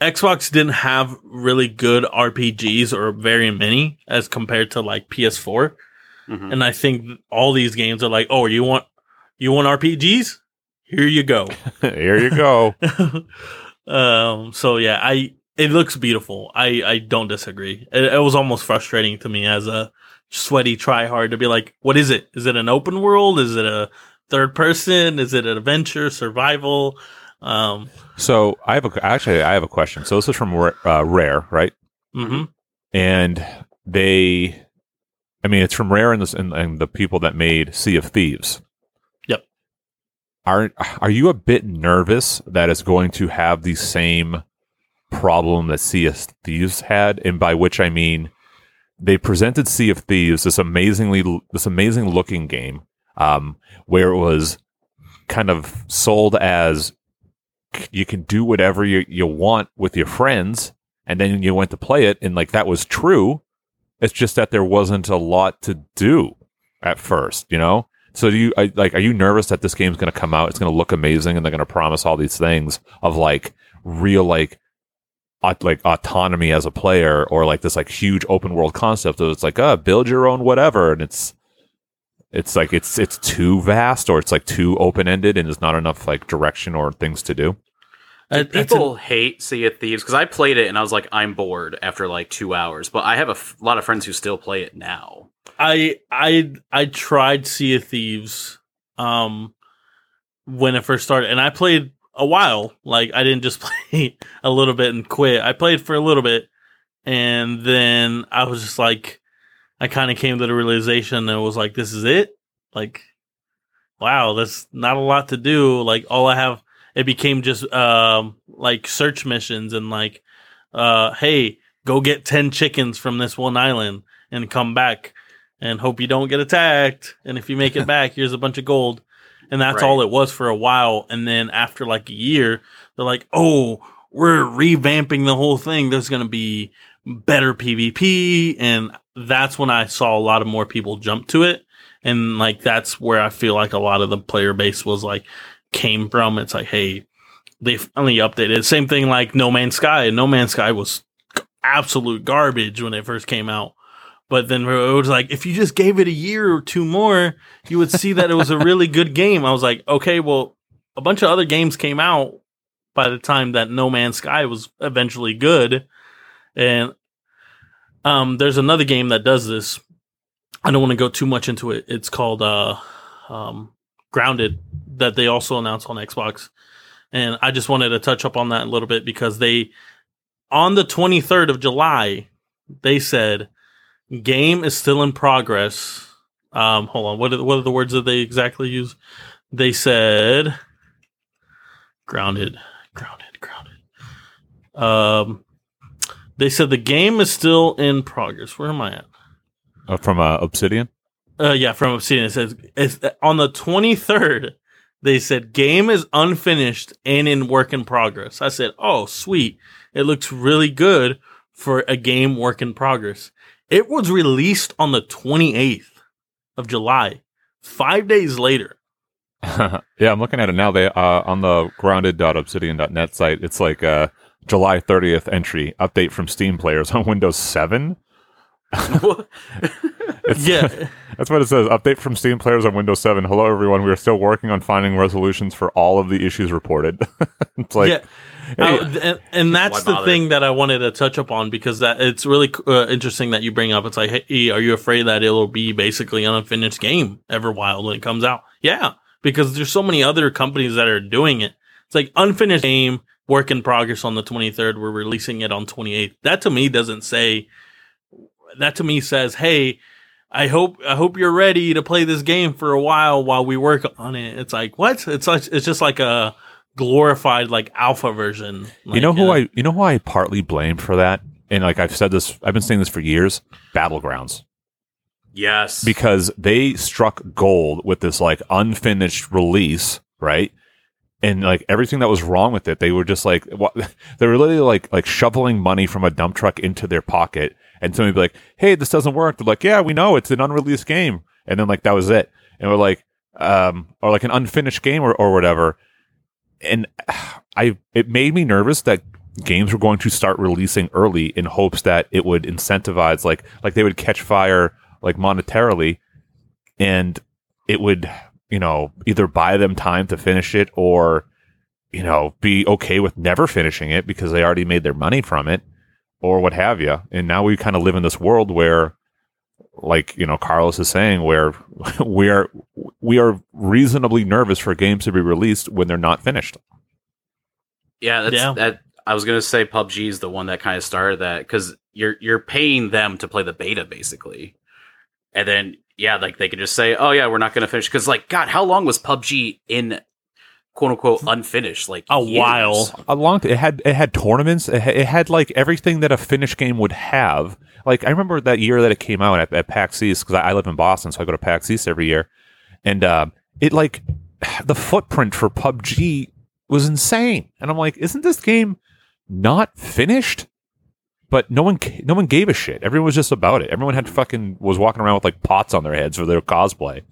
Xbox didn't have really good RPGs or very many as compared to like PS4, Mhm. and I think all these games are like, oh, you want you want RPGs? Here you go. Here you go. um. So yeah, I it looks beautiful. I I don't disagree. It, it was almost frustrating to me as a sweaty tryhard to be like, what is it? Is it an open world? Is it a third person? Is it an adventure survival? Um. so I have a actually I have a question. So this is from uh, Rare, right? hmm And they, I mean, it's from Rare and, this, and, and the people that made Sea of Thieves. Are are you a bit nervous that it's going to have the same problem that Sea of Thieves had? And by which I mean, they presented Sea of Thieves, this amazingly this amazing looking game, um, where it was kind of sold as you can do whatever you, you want with your friends and then you went to play it and like that was true it's just that there wasn't a lot to do at first you know so do you I, like are you nervous that this game's going to come out it's going to look amazing and they're going to promise all these things of like real like aut- like autonomy as a player or like this like huge open world concept of it's like uh build your own whatever and it's it's like it's it's too vast or it's like too open ended and there's not enough like direction or things to do Uh, that's People hate Sea of Thieves because I played it and I was like, I'm bored after like two hours. But I have a f- lot of friends who still play it now. I I I tried Sea of Thieves um when it first started and I played a while. Like I didn't just play a little bit and quit. I played for a little bit and then I was just like I kind of came to the realization and was like this is it? Like wow, that's not a lot to do. Like all I have it became just um like search missions and like uh hey, go get 10 chickens from this one island and come back and hope you don't get attacked. And if you make it back, here's a bunch of gold. And that's Right. all it was for a while. And then after like a year, they're like, oh, we're revamping the whole thing. There's going to be better PvP. And that's when I saw a lot of more people jump to it. And like, that's where I feel like a lot of the player base was like, came from. It's like, hey, they finally updated. Same thing like No Man's Sky. No Man's Sky was absolute garbage when it first came out. But then it was like, if you just gave it a year or two more, you would see that it was a really good game. I was like, okay, well, a bunch of other games came out by the time that No Man's Sky was eventually good. And Um, there's another game that does this. I don't want to go too much into it. It's called uh, um, Grounded that they also announced on Xbox, and I just wanted to touch up on that a little bit because they on the 23rd of July they said game is still in progress. Um, hold on, what are the, what are the words that they exactly use? They said grounded, grounded, grounded. Um, they said the game is still in progress. Where am I at? Uh, from uh, Obsidian. Uh, yeah, from Obsidian. It says it's on the 23rd. They said game is unfinished and in work in progress. I said, oh, sweet. It looks really good for a game work in progress. It was released on the 28th of July, five days later. yeah, I'm looking at it now. They uh, on the grounded.obsidian.net site. It's like uh, July 30th entry update from Steam players on Windows 7. It's- Yeah. That's what it says. Update from Steam players on Windows 7. Hello, everyone. We are still working on finding resolutions for all of the issues reported. it's like, yeah. Th- and, and that's the thing that I wanted to touch upon because that it's really uh, interesting that you bring up. It's like, hey, are you afraid that it'll be basically an unfinished game Everwild when it comes out? Yeah, because there's so many other companies that are doing it. It's like unfinished game, work in progress on the 23rd. We're releasing it on 28th. That to me doesn't say. That to me says, hey. I hope I hope you're ready to play this game for a while while we work on it. It's like what? It's like it's just like a glorified like alpha version. you know who uh, I, you know who I partly blame for that? And like I've said this, I've been saying this for years. Battlegrounds. yes. because they struck gold with this like unfinished release, right? And like everything that was wrong with it, they were just like what they were literally like like shoveling money from a dump truck into their pocket, and somebody be like, "Hey, this doesn't work." They're like, "Yeah, we know it's an unreleased game," and then like that was it, and we're like, um, or like an unfinished game or or whatever, and I it made me nervous that games were going to start releasing early in hopes that it would incentivize like like they would catch fire like monetarily and it would you know either buy them time to finish it or you know be okay with never finishing it because they already made their money from it or what have you and now we kind of live in this world where like you know Carlos is saying where we are we are reasonably nervous for games to be released when they're not finished Yeah, that's Yeah. that. I was gonna say PUBG is the one that kind of started that because you're you're paying them to play the beta basically, and then yeah, like they could just say, oh yeah, we're not gonna finish because like God, how long was PUBG in quote unquote unfinished? Like A years. while. a long it had it had tournaments it had, it had like everything that a finished game would have. Like i remember that year that it came out at, at pax east because I, I live in boston so i go to pax east every year. And uh, it like the footprint for pubg was insane. And i'm like isn't this game not finished? But no one no one gave a shit. Everyone was just about it. Everyone had fucking was walking around with like pots on their heads for their cosplay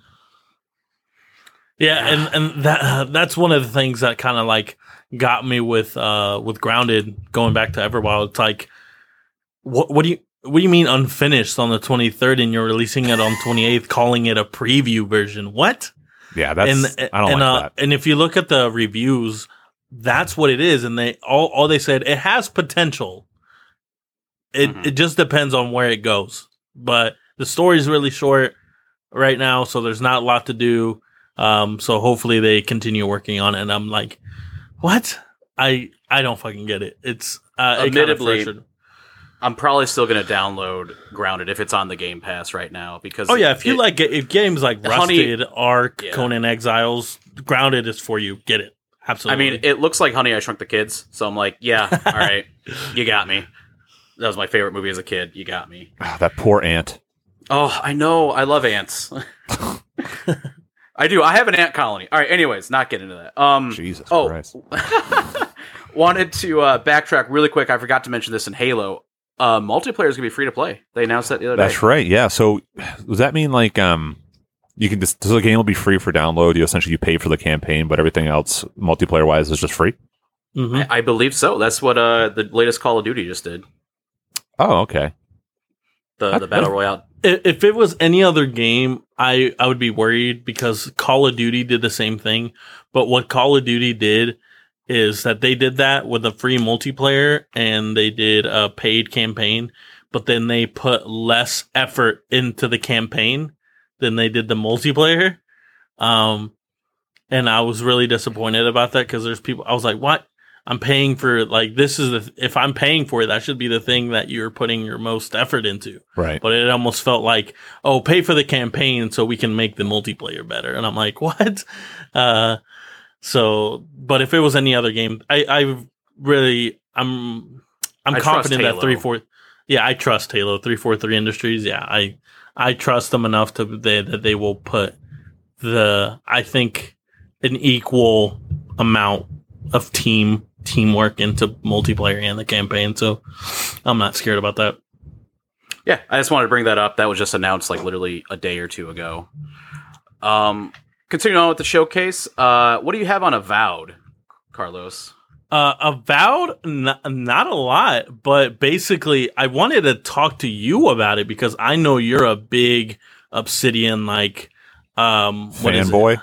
Yeah, and and that uh, that's one of the things that kind of like got me with uh with grounded going back to Everwild. It's like, what what do you what do you mean unfinished on the twenty third and you're releasing it on twenty eighth, calling it a preview version? What? yeah that's and i don't and, like uh, that And if you look at the reviews, that's what it is. And they all all they said it has potential. It Mhm. it just depends on where it goes. But the story's really short right now, so there's not a lot to do. Um, so hopefully they continue working on it. And I'm like, what? I I don't fucking get it. It's uh, it Admittedly, frustrated- I'm probably still gonna download Grounded if it's on the Game Pass right now because Oh yeah, if you it- like if games like Honey- Rusted, Ark, Yeah. Conan Exiles, Grounded is for you. Get it. Absolutely. I mean, it looks like Honey I Shrunk the Kids, so I'm like, yeah, all right, you got me. That was my favorite movie as a kid. You got me. Ah, that poor ant Oh, I know. I love ants. I do. I have an ant colony. All right. Anyways, not get into that. Um, jesus oh, christ wanted to uh, backtrack really quick. I forgot to mention this in Halo. Uh, multiplayer is gonna be free to play. They announced that the other That's day. That's right. Yeah. So does that mean like um you can just so the game will be free for download? You essentially you pay for the campaign, but everything else multiplayer wise is just free. Mhm. I, I believe so. That's what uh, the latest Call of Duty just did. Oh, okay. The the battle royale. If it was any other game, I I would be worried because Call of Duty did the same thing. But what Call of Duty did is that they did that with a free multiplayer and they did a paid campaign. but then they put less effort into the campaign than they did the multiplayer. Um, and I was really disappointed about that because there's people. I was like, "What? I'm paying for like this is the if I'm paying for it, that should be the thing that you're putting your most effort into." Right. But it almost felt like, "Oh, pay for the campaign so we can make the multiplayer better." And I'm like, "What?" Uh, so, but if it was any other game, I, I really, I'm, I'm I confident that three four, yeah, I trust Halo three four three Industries. Yeah, I, I trust them enough to they, that they will put the, I think, an equal amount of team teamwork into multiplayer and the campaign. So, I'm not scared about that. Yeah, I just wanted to bring that up. That was just announced like literally a day or two ago. Um, continuing on with the showcase, uh, what do you have on Avowed, Carlos? Uh, avowed, n- not a lot, but basically, I wanted to talk to you about it because I know you're a big Obsidian like, um, what is it? Fanboy.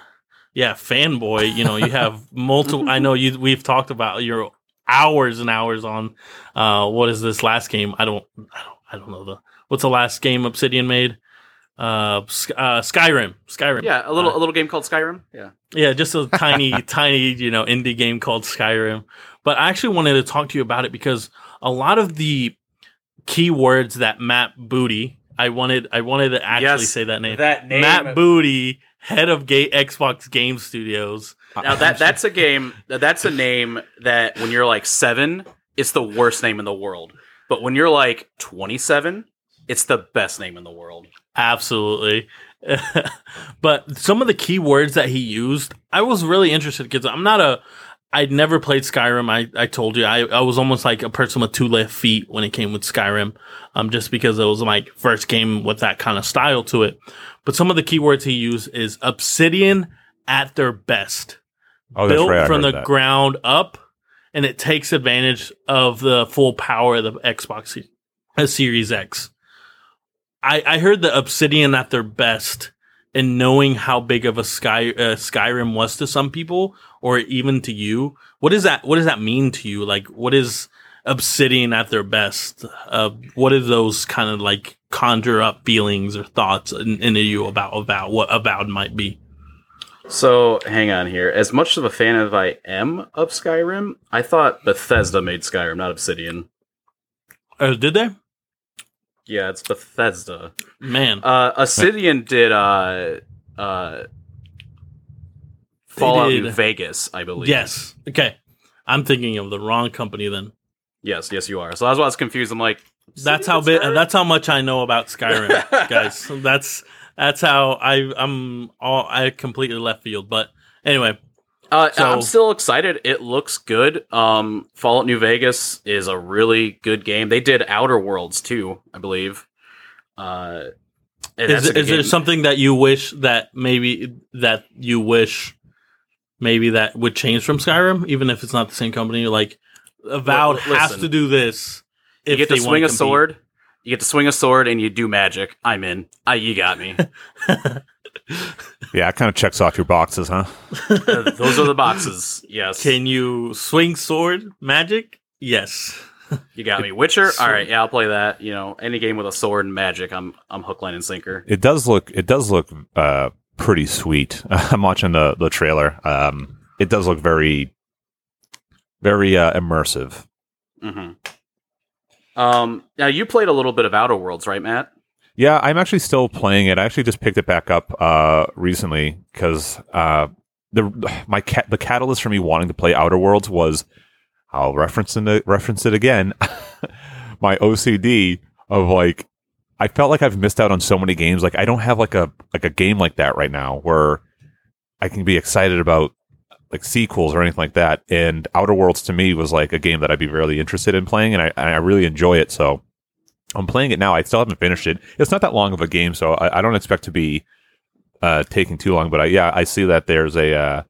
Yeah, fanboy. You know, you have multiple. I know you. We've talked about your hours and hours on. Uh, what is this last game? I don't. I don't. I don't know the. What's the last game Obsidian made? Uh, uh Skyrim. Skyrim. Yeah, a little Uh, a little game called Skyrim. Yeah. yeah, just a tiny, tiny, you know, indie game called Skyrim. But I actually wanted to talk to you about it because a lot of the keywords that Matt Booty, I wanted, I wanted to actually Yes, say that name. That name. Matt Booty, head of Gay Xbox Game Studios. Uh, now that that's a game. That's a name that when you're like seven, it's the worst name in the world. But when you're like 27, it's the best name in the world. Absolutely. but some of the keywords that he used, I was really interested because I'm not a. I'd never played Skyrim. I, I told you I, I was almost like a person with two left feet when it came with Skyrim, um, just because it was my first game with that kind of style to it. But some of the keywords he used is Obsidian at their best, Oh, that's built right. From the that. ground up, and it takes advantage of the full power of the Xbox uh, Series X. I, I heard the Obsidian at their best, and knowing how big of a Sky uh, Skyrim was to some people, or even to you. What is that? What does that mean to you? Like, what is Obsidian at their best? Uh, what do those kind of like conjure up feelings or thoughts in, into you about about what Avowed might be? So hang on here. As much of a fan as I am of Skyrim, I thought Bethesda made Skyrim, not Obsidian. Uh, did they? Yeah, it's Bethesda. Man, Uh, Obsidian did uh, uh, Fallout New Vegas, I believe. yes. Okay, I'm thinking of the wrong company then. Yes, yes, you are. So that's why I was confused. I'm like, That's how. Skyrim? That's how much I know about Skyrim, guys. That's that's how I I'm all I completely left field. But anyway, Uh, So- I'm still excited. It looks good. Um, Fallout New Vegas is a really good game. They did Outer Worlds too, I believe. Uh, is, that's a good is there something that you wish that maybe that you wish maybe that would change from Skyrim, even if it's not the same company? Like Avowed Well, has to do this. You If get to swing a compete. sword. You get to swing a sword, and you do magic. I'm in. I, you got me. Yeah, it kind of checks off your boxes, huh? Uh, Those are the boxes. Yes, Can you swing sword magic? Yes. you got me. Witcher. All right, yeah, I'll play that. You know, any game with a sword and magic, I'm I'm hook, line, and sinker. It does look. It does look uh, pretty sweet. I'm watching the the trailer. Um, it does look very, very uh, immersive. hmm Um, now you played a little bit of Outer Worlds, right, Matt? Yeah, I'm actually still playing it. I actually just picked it back up uh, recently because uh, the my cat the catalyst for me wanting to play Outer Worlds was I'll reference it reference it again. my OCD of like I felt like I've missed out on so many games. Like I don't have like a like a game like that right now where I can be excited about like sequels or anything like that. And Outer Worlds to me was like a game that I'd be really interested in playing, and I and I really enjoy it. So I'm playing it now. I still haven't finished it. It's not that long of a game, so I, I don't expect to be uh, taking too long. But I, yeah, I see that there's a uh,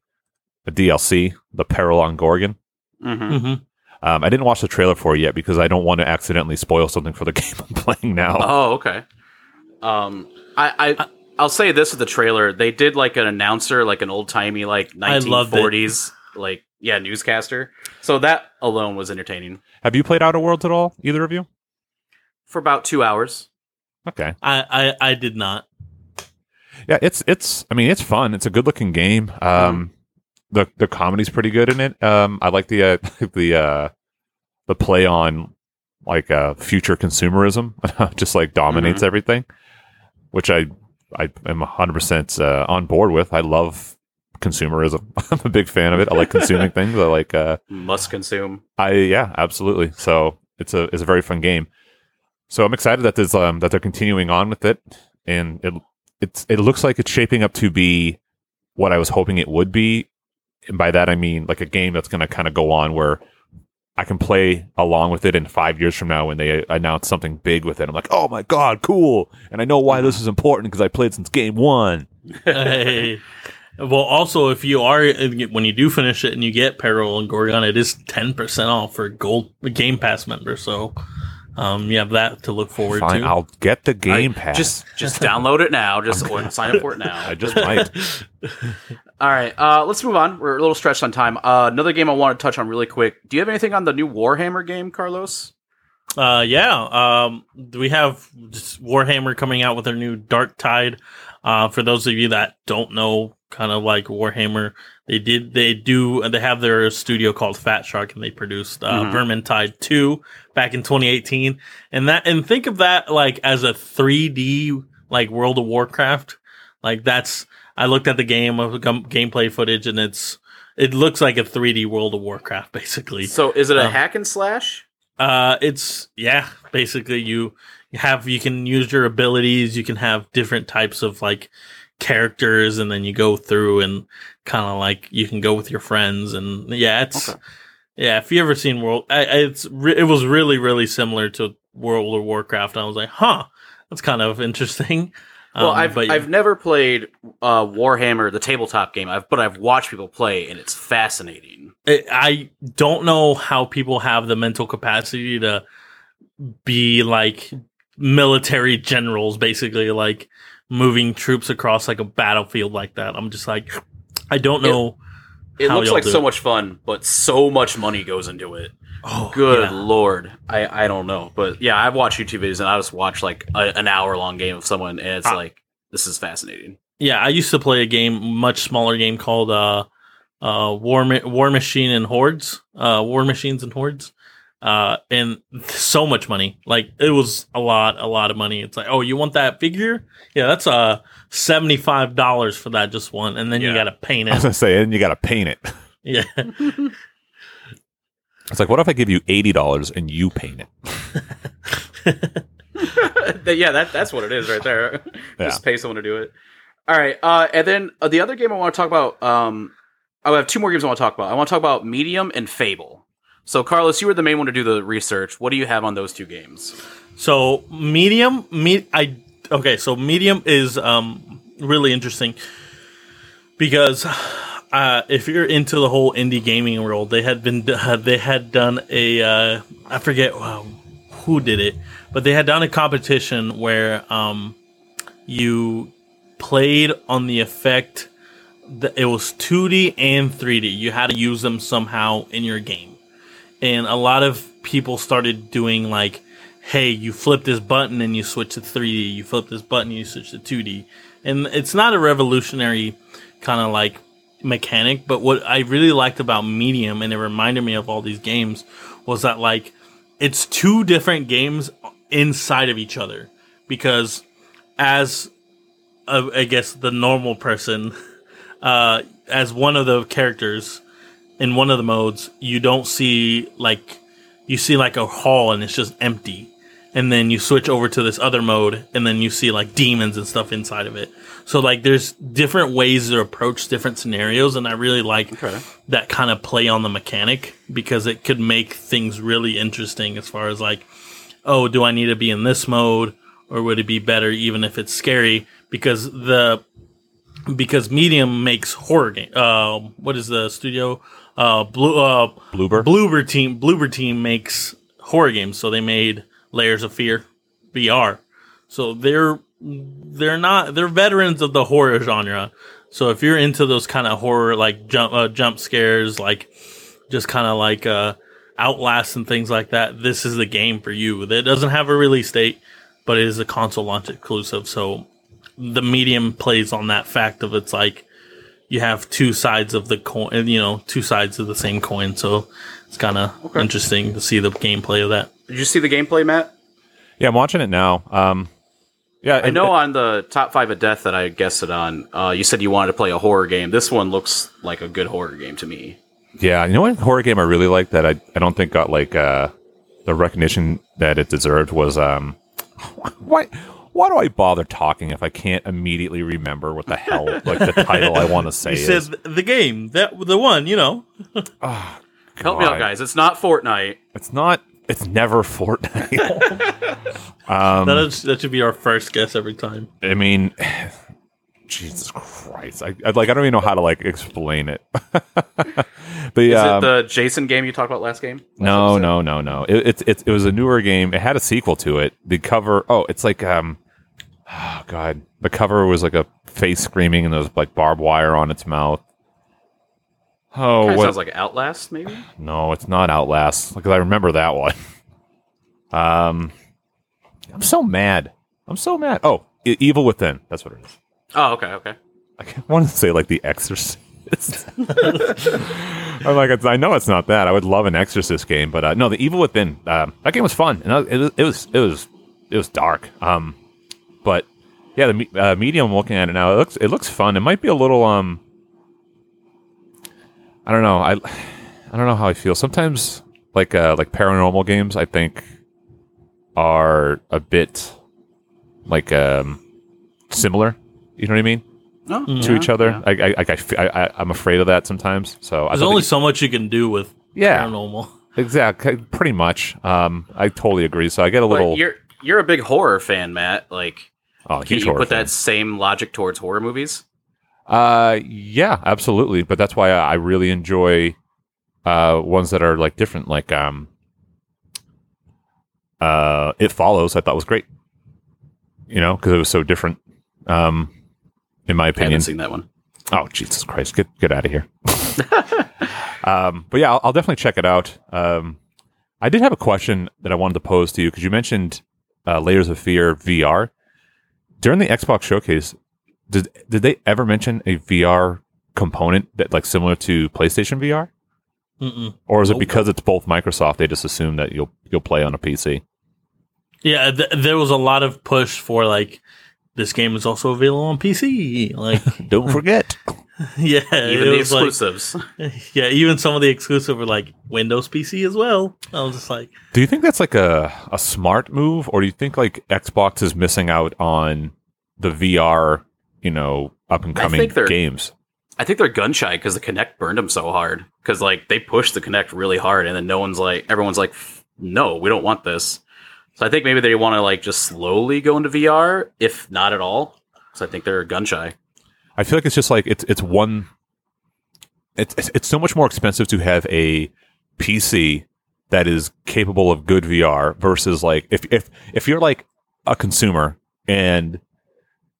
a DLC, the Peril on Gorgon. Mm-hmm. hmm Um, I didn't watch the trailer for it yet because I don't want to accidentally spoil something for the game I'm playing now. Oh, okay. Um, I, I I'll say this with the trailer. They did like an announcer, like an old timey, like I loved it. 1940s, like yeah, newscaster. So that alone was entertaining. Have you played Outer Worlds at all? Either of you? for about two hours. Okay. I, I I did not. Yeah, it's it's. I mean, it's fun. It's a good looking game. Um, the the comedy's pretty good in it. Um, I like the uh, the uh, the play on like uh, future consumerism, just like dominates everything, which I I am hundred percent uh, on board with. I love consumerism. I'm a big fan of it. I like consuming things. I like uh, Must consume. I yeah, absolutely. So it's a it's a very fun game. So I'm excited that there's um that they're continuing on with it, and it it's it looks like it's shaping up to be what I was hoping it would be. And by that I mean like a game that's going to kind of go on where I can play along with it in five years from now when they announce something big with it. I'm like, oh my god, cool! And I know why this is important because I played since game one. hey. Well, also, if you are when you do finish it and you get Peril and Gorgon, it is ten percent off for gold Game Pass members. So, um, you have that to look forward Fine, to. I'll get the Game I- Pass. Just just download it now. Just or sign up for it now. I just might. All right, uh, let's move on. We're a little stretched on time. Uh, another game I want to touch on really quick. Do you have anything on the new Warhammer game, Carlos? Uh, yeah. Um, we have Warhammer coming out with their new Dark Tide. Uh, for those of you that don't know, kind of like Warhammer, they did, they do, they have their studio called Fat Shark and they produced, uh, Mhm. Vermintide 2 back in 2018. And that, and think of that like as a 3D, like World of Warcraft. Like that's, I looked at the game of gum- gameplay footage and it's, it looks like a 3D World of Warcraft, basically. So is it a Um, hack and slash? Uh, it's yeah. Basically, you have you can use your abilities. You can have different types of like characters, and then you go through and kind of like you can go with your friends. And yeah, it's Okay. yeah. If you ever seen World, I, I- it's re- it was really really similar to World of Warcraft. I was like, huh, that's kind of interesting. Well, Um, I've but I've never played uh, Warhammer, the tabletop game. I've but I've watched people play, and it's fascinating. I- I don't know how people have the mental capacity to be like military generals, basically like moving troops across like a battlefield like that. I'm just like, I don't know. It how looks like so it. much fun, but so much money goes into it. Oh, Good yeah. lord, I I don't know, but yeah, I've watched YouTube videos and I just watch like a, an hour long game of someone, and it's Ah. like this is fascinating. Yeah, I used to play a game, much smaller game called uh, uh, War Ma- War Machine and Hordes, uh, War Machines and Hordes, uh, and so much money. Like it was a lot, a lot of money. It's like, oh, you want that figure? Yeah, that's uh seventy five dollars for that just one, and then you got to paint it. I was it. gonna say, and you got to paint it. yeah, It's like, what if I give you eighty dollars and you paint it? yeah, that that's what it is right there. Yeah. Just pay someone to do it. All right, uh, and then uh, the other game I want to talk about. Um, I have two more games I want to talk about. I want to talk about Medium and Fable. So, Carlos, you were the main one to do the research. What do you have on those two games? So medium, me, I okay. So medium is um really interesting because uh, if you're into the whole indie gaming world, they had been they had done a uh, I forget um, who did it, but they had done a competition where um you played on the effect that it was 2D and 3D. You had to use them somehow in your game and a lot of people started doing like hey you flip this button and you switch to 3d you flip this button and you switch to 2d and it's not a revolutionary kind of like mechanic but what i really liked about medium and it reminded me of all these games was that like it's two different games inside of each other. Because as uh, i guess the normal person uh as one of the characters in one of the modes, you don't see like you see like a hall and it's just empty. And then you switch over to this other mode and then you see like demons and stuff inside of it. So like there's different ways to approach different scenarios and I really like Okay. that kind of play on the mechanic because it could make things really interesting as far as like oh, do I need to be in this mode or would it be better even if it's scary because the because Medium makes horror game. Uh, what is the studio? Uh, Blue uh, Bloober. Bloober team. Bloober team makes horror games, so they made Layers of Fear VR. So they're they're not they're veterans of the horror genre. So if you're into those kind of horror like jump uh, jump scares, like just kind of like uh Outlast and things like that, this is the game for you. It doesn't have a release date, but it is a console launch exclusive. So the medium plays on that fact of it's like you have two sides of the coin, you know, two sides of the same coin. So it's kind of Okay. interesting to see the gameplay of that. Did you see the gameplay, Matt? Yeah, I'm watching it now. Um, yeah, I know on the top five of death that I guessed it on, uh, you said you wanted to play a horror game. This one looks like a good horror game to me. Yeah, you know what horror game I really liked that I, I don't think got like uh, the recognition that it deserved was um why why do I bother talking if I can't immediately remember what the hell like the title I want to say You says the game that the one, you know. Help me out, guys. It's not Fortnite. It's not. It's never Fortnite. um, that is that should be our first guess every time. I mean, Jesus Christ! I, I like. I don't even know how to like explain it. the Is um, it the Jason game you talked about last game? Last No, episode? no, no, no. It, it's it's it was a newer game. It had a sequel to it. The cover. Oh, it's like um, oh god. The cover was like a face screaming, and there was like barbed wire on its mouth. Oh, Kinda what? sounds like Outlast, maybe. no, it's not Outlast because I remember that one. Um, I'm so mad. I'm so mad. Oh, E- Evil Within. That's what it is. Oh, okay, okay. I want to say like The Exorcist. I'm like, it's- I know it's not that. I would love an Exorcist game, but uh, no, The Evil Within. Um, that game was fun, and it was it was it was, it was dark. Um, but yeah, the uh, medium. I'm looking at it now. It looks it looks fun. It might be a little um. I don't know. I I don't know how I feel. Sometimes like uh like paranormal games, I think are a bit like um similar. You know what I mean? Oh, to yeah, each other. yeah. I, I, I, I, I, am afraid of that sometimes. So There's thought only the- so much you can do with yeah, paranormal. exactly, pretty much. Um, I totally agree. So I get a But little. you're you're a big horror fan, Matt. Like, oh, can you put fan. that same logic towards horror movies? Uh, yeah, absolutely. But that's why I I really enjoy uh ones that are like different. Like um, uh, it follows. I thought was great. You know, because it was so different. Um, in my I opinion, haven't seen that one. Oh Jesus Christ! Get get out of here. um, but yeah, I'll, I'll definitely check it out. Um, I did have a question that I wanted to pose to you because you mentioned uh, Layers of Fear VR during the Xbox showcase. Did did they ever mention a VR component that like similar to PlayStation VR, Mm-mm. or is it because it's both Microsoft? They just assume that you'll you'll play on a PC. Yeah, th- there was a lot of push for like this game is also available on PC. Like, Don't forget. yeah, Even the was like- exclusives. yeah, even some of the exclusive were like Windows PC as well. I was just like, Do you think that's like a, a smart move, or do you think like Xbox is missing out on the VR, you know, up and coming games? I think they're gun shy because the Kinect burned them so hard. Because like they pushed the Kinect really hard, and then no one's like, everyone's like, no, we don't want this. So I think maybe they want to like just slowly go into VR, if not at all. So I think they're gun shy. I feel like it's just like it's it's one. It's it's, so much more expensive to have a PC that is capable of good VR versus like if if if you're like a consumer and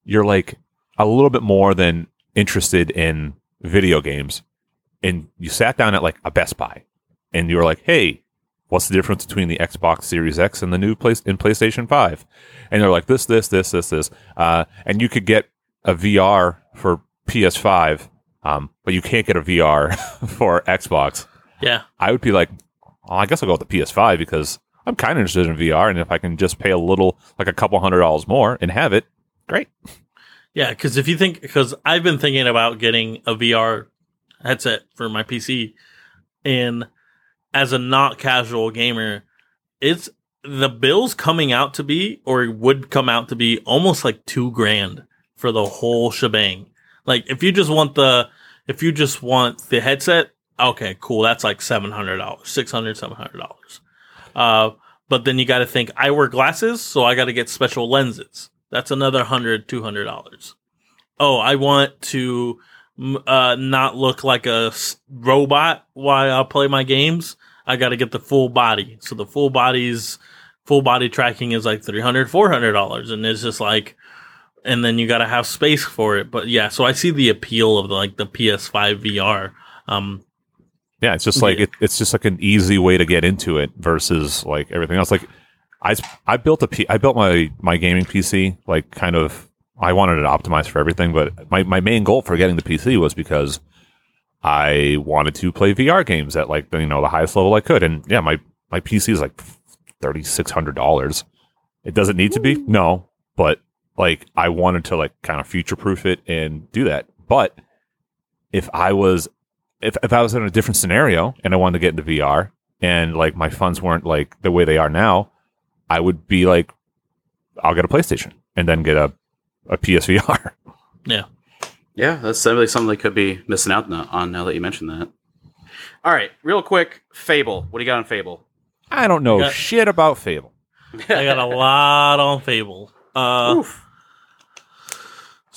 you're like a little bit more than interested in video games and you sat down at like a Best Buy and you were like, "Hey, what's the difference between the Xbox Series X and the new place in PlayStation 5?" And they're like, "This, this, this, this, this." Uh, and you could get a VR for PS5, um, but you can't get a VR for Xbox. yeah, I would be like, well, I guess I'll go with the PS5 because I'm kind of interested in VR, and if I can just pay a little, like a couple hundred dollars more, and have it, great. yeah. Because if you think, because I've been thinking about getting a VR headset for my PC, and as a not casual gamer, it's the bills coming out to be or would come out to be almost like two grand for the whole shebang. Like if you just want the if you just want the headset, okay, cool. That's like seven hundred dollars, six hundred, seven hundred dollars. Uh, but then you got to think I wear glasses, so I got to get special lenses. That's another hundred, two hundred dollars. Oh, I want to uh, not look like a robot while I play my games. I got to get the full body. So the full body's full body tracking is like 300 400 dollars and it's just like and then you got to have space for it but yeah so i see the appeal of the, like the ps5 vr um Yeah, it's just like Yeah. it, it's just like an easy way to get into it versus like everything else. Like I I built a P, I built my my gaming PC like kind of I wanted it optimized for everything, but my my main goal for getting the PC was because I wanted to play VR games at like you know the highest level I could, and yeah, my my PC is like thirty six hundred dollars. It doesn't need to be no, but like I wanted to like kind of future proof it and do that. But if I was if, if I was in a different scenario and I wanted to get into VR and like my funds weren't like the way they are now, I would be like, I'll get a PlayStation and then get a, a PSVR. Yeah. Yeah, that's definitely something they could be missing out on now that you mentioned that. All right, real quick, Fable. What do you got on Fable? I don't know got- shit about Fable. I got a lot on Fable. Uh, Oof.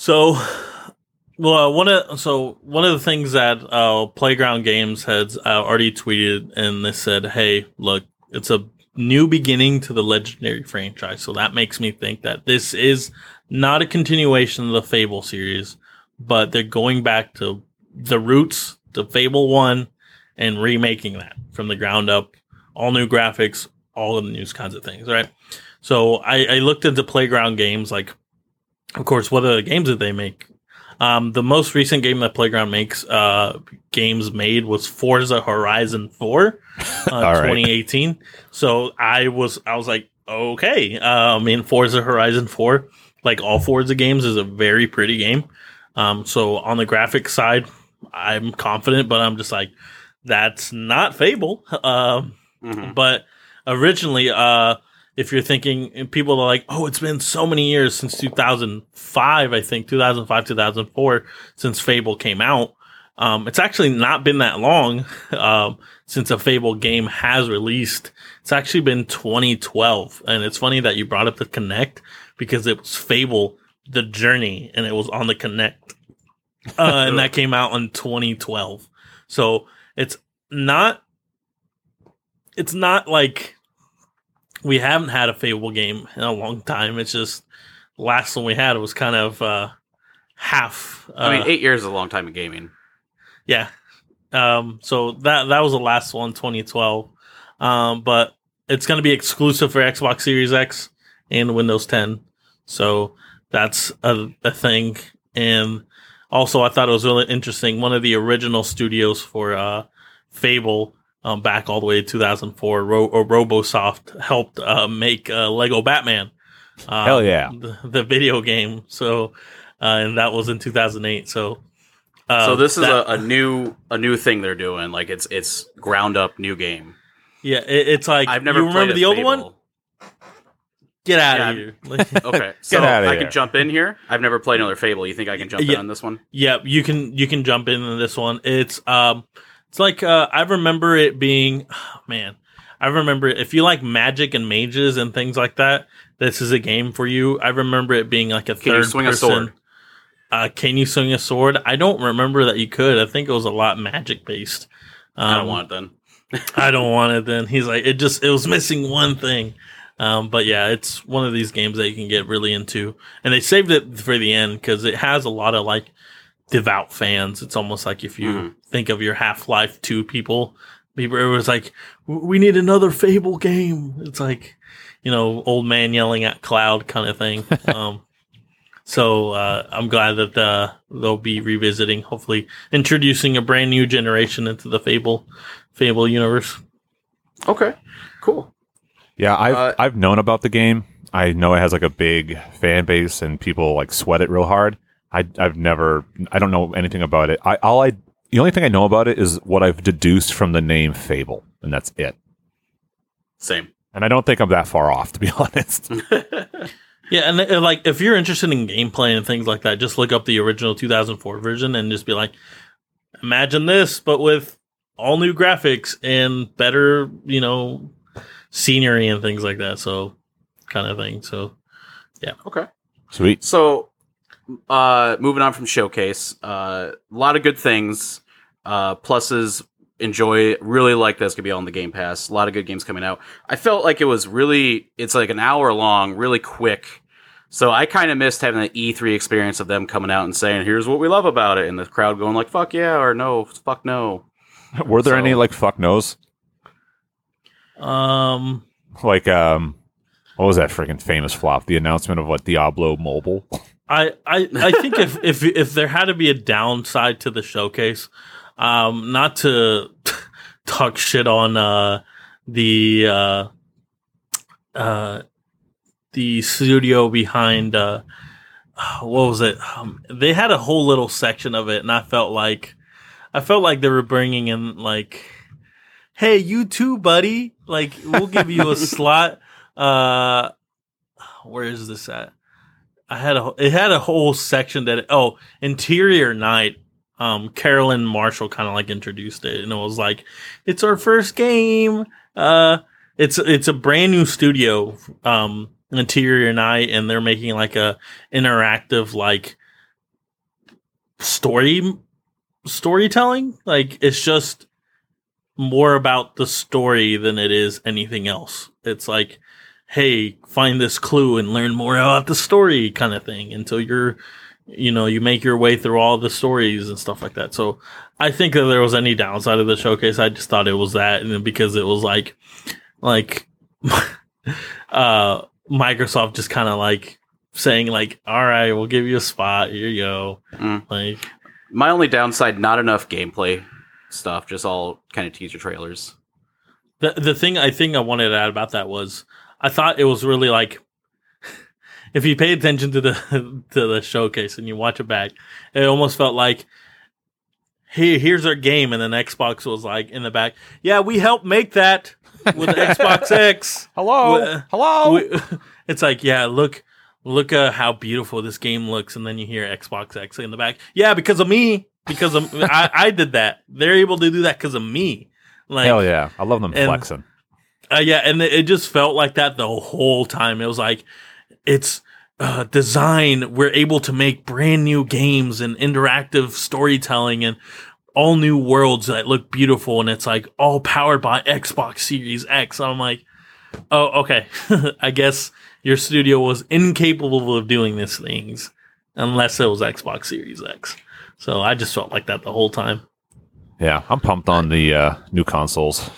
So, well, one of so one of the things that uh, Playground Games has uh, already tweeted, and they said, "Hey, look, it's a new beginning to the legendary franchise." So that makes me think that this is not a continuation of the Fable series, but they're going back to the roots, to Fable One, and remaking that from the ground up, all new graphics, all of the new kinds of things, right? So I, I looked into Playground Games, like of course, what are the games that they make? Um, the most recent game that Playground makes, uh, games made was Forza Horizon 4, uh, All right. 2018. So I was, I was like, okay. Uh, I mean, Forza Horizon 4, like all Forza games, is a very pretty game. Um, so on the graphic side, I'm confident, but I'm just like, that's not Fable. Um, Mhm. but originally, uh, if you're thinking, and people are like, oh, it's been so many years since 2005, I think 2005, 2004, since Fable came out. Um, it's actually not been that long um, since a Fable game has released. It's actually been 2012, and it's funny that you brought up the Kinect because it was Fable: The Journey, and it was on the Kinect, uh, and that came out in 2012. So it's not it's not like we haven't had a Fable game in a long time. It's just the last one we had was kind of uh, half. Uh, I mean, eight years is a long time in gaming. yeah. Um, so that that was the last one, 2012. Um, but it's going to be exclusive for Xbox Series X and Windows 10. So that's a, a thing. And also, I thought it was really interesting. One of the original studios for uh, Fable, um, back all the way to 2004, Ro- or RoboSoft helped uh, make uh, Lego Batman. Uh, Hell yeah. The, the video game. So, uh, and that was in 2008. So, uh, so this is that- a, a new a new thing they're doing. Like it's it's ground up new game. Yeah, it, it's like I've never you remember the old one. Get out Yeah, of here! Like, Okay, so I here. can jump in here. I've never played another Fable. You think I can jump in on this one? yeah, you can you can jump into this one. It's um, it's like uh, I remember it being, man, I remember if you like magic and mages and things like that. This is a game for you. I remember it being like a Can you third swing a sword? Uh, can you swing a sword? I don't remember that you could. I think it was a lot magic based. Um, I don't want it then. I don't want it then. He's like, it just, it was missing one thing. Um, but yeah, it's one of these games that you can get really into. And they saved it for the end because it has a lot of like devout fans. It's almost like if you Mhm. Think of your Half Life 2 people, people it was like, we need another Fable game. It's like, you know, old man yelling at cloud kind of thing. um, so uh, I'm glad that uh, they'll be revisiting, hopefully introducing a brand new generation into the Fable Fable universe. Okay, cool. Yeah, I've Uh, I've known about the game. I know it has like a big fan base and people like sweat it real hard. I I've never I don't know anything about it. I all I the only thing I know about it is what I've deduced from the name Fable, and that's it. Same. And I don't think I'm that far off, to be honest. Yeah, and uh, like if you're interested in gameplay and things like that, just look up the original 2004 version and just be like, imagine this, but with all new graphics and better, you know, scenery and things like that. So, kind of thing. So, yeah. okay. Sweet. So, uh, moving on from showcase, uh, a lot of good things. Uh, pluses. Enjoy. Really like this. Could be on the Game Pass. A lot of good games coming out. I felt like it was really. It's like an hour long, really quick. So I kind of missed having the E3 experience of them coming out and saying, "Here's what we love about it," and the crowd going like, "Fuck yeah" or "No, fuck no." Were there So- any like fuck nos? Um, Like um, what was that freaking famous flop? The announcement of what Diablo Mobile. I, I, I think if, if if there had to be a downside to the showcase, um, not to talk shit on uh, the uh, uh, the studio behind uh, what was it? Um, they had a whole little section of it, and I felt like I felt like they were bringing in like, hey, you too, buddy. Like we'll give you a slot. Uh, where is this at? I had a it had a whole section that oh interior night. Um, Caroline Marchal kind of like introduced it, and it was like, "It's our first game. Uh, it's it's a brand new studio, um, interior night, and they're making like a interactive like story storytelling. Like it's just more about the story than it is anything else. It's like hey, find this clue and learn more about the story kind of thing until you're, you know, you make your way through all the stories and stuff like that. So I think that there was any downside of the showcase. I just thought it was that. And because it was like, like, uh, Microsoft just kind of like saying like, all right, we'll give you a spot. Here you go. Mm. Like, My only downside: not enough gameplay stuff. Just all kind of teaser trailers. the, the thing I think I wanted to add about that was I thought it was really like if you pay attention to the to the showcase and you watch it back, it almost felt like hey, here's our game, and then Xbox was like in the back, yeah, we helped make that with Xbox X. Hello, Wha- hello. We- it's like, yeah, look, look uh, how beautiful this game looks, and then you hear Xbox X in the back. Yeah, because of me, because of I, I did that. They're able to do that because of me. Like, Hell yeah, I love them and- flexing. Uh, yeah, and it just felt like that the whole time. It was like it's uh, design. We're able to make brand new games and interactive storytelling and all new worlds that look beautiful, and it's like all powered by Xbox Series X. I'm like, oh, okay. I guess your studio was incapable of doing these things unless it was Xbox Series X. So I just felt like that the whole time. Yeah, I'm pumped on the uh, new consoles.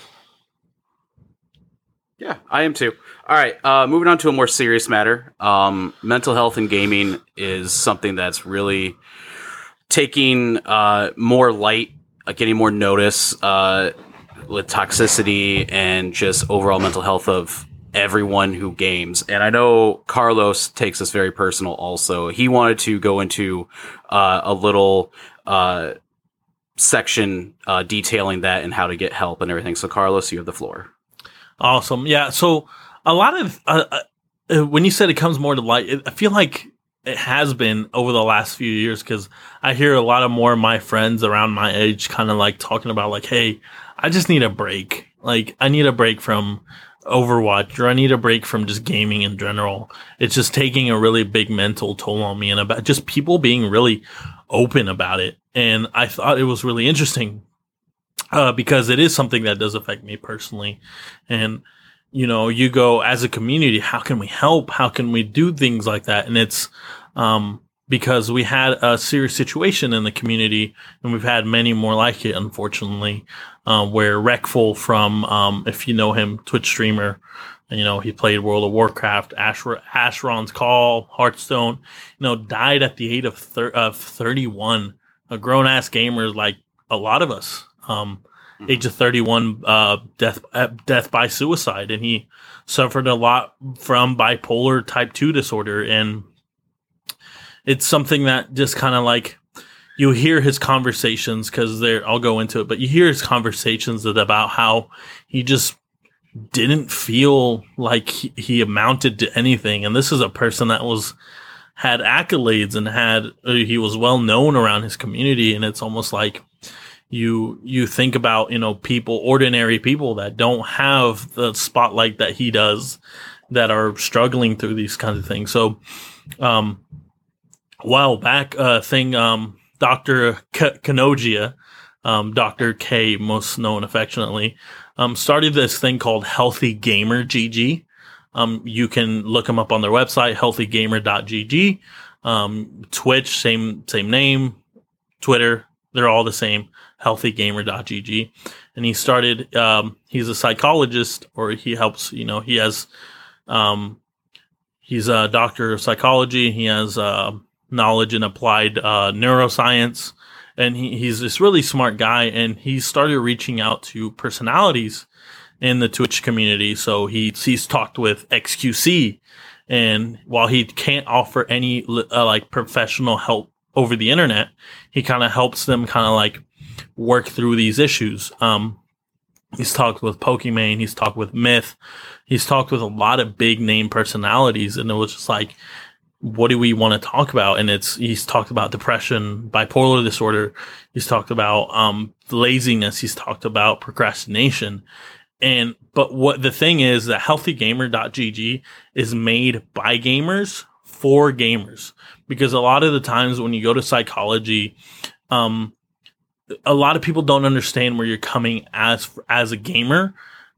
Yeah, I am too. All right, uh, moving on to a more serious matter. Um, mental health and gaming is something that's really taking uh, more light, uh, getting more notice uh, with toxicity and just overall mental health of everyone who games. And I know Carlos takes this very personal. Also, he wanted to go into uh, a little. Uh, section uh, detailing that and how to get help and everything so carlos you have the floor Awesome. Yeah. So a lot of uh, uh, when you said it comes more to light, it, I feel like it has been over the last few years because I hear a lot of more of my friends around my age kind of like talking about like, hey, I just need a break. Like I need a break from Overwatch or I need a break from just gaming in general. It's just taking a really big mental toll on me and about just people being really open about it. And I thought it was really interesting uh, because it is something that does affect me personally. And, you know, you go as a community, how can we help? How can we do things like that? And it's, um, because we had a serious situation in the community and we've had many more like it, unfortunately, um, where Reckful from, um, if you know him, Twitch streamer, you know, he played World of Warcraft, Ashra- Asheron's Call, Hearthstone, you know, died at the age of, thir- of 31. A grown ass gamer like a lot of us. Um, age of 31 uh, death uh, death by suicide. And he suffered a lot from bipolar type 2 disorder. And it's something that just kind of like you hear his conversations because there I'll go into it but you hear his conversations about how he just didn't feel like he, he amounted to anything. And this is a person that was had accolades and had uh, he was well known around his community. And it's almost like you you think about you know people ordinary people that don't have the spotlight that he does that are struggling through these kinds of things. So um a while back uh thing um dr K- Kanojia um dr k most known affectionately um started this thing called healthy gamer gg um you can look them up on their website healthygamer.gg um twitch same same name. Twitter they're all the same. Healthygamer.gg, and he started. Um, he's a psychologist, or he helps. You know, he has. Um, he's a doctor of psychology. He has uh, knowledge in applied uh, neuroscience, and he, he's this really smart guy. And he started reaching out to personalities in the Twitch community. So he he's talked with XQC, and while he can't offer any uh, like professional help over the internet, he kind of helps them kind of like work through these issues. Um, he's talked with Pokimane, he's talked with Myth, he's talked with a lot of big name personalities, and it was just like, what do we want to talk about? And it's he's talked about depression, bipolar disorder, he's talked about um, laziness, he's talked about procrastination. And but what the thing is that healthygamer.gg is made by gamers for gamers because a lot of the times when you go to psychology, um, a lot of people don't understand where you're coming as as a gamer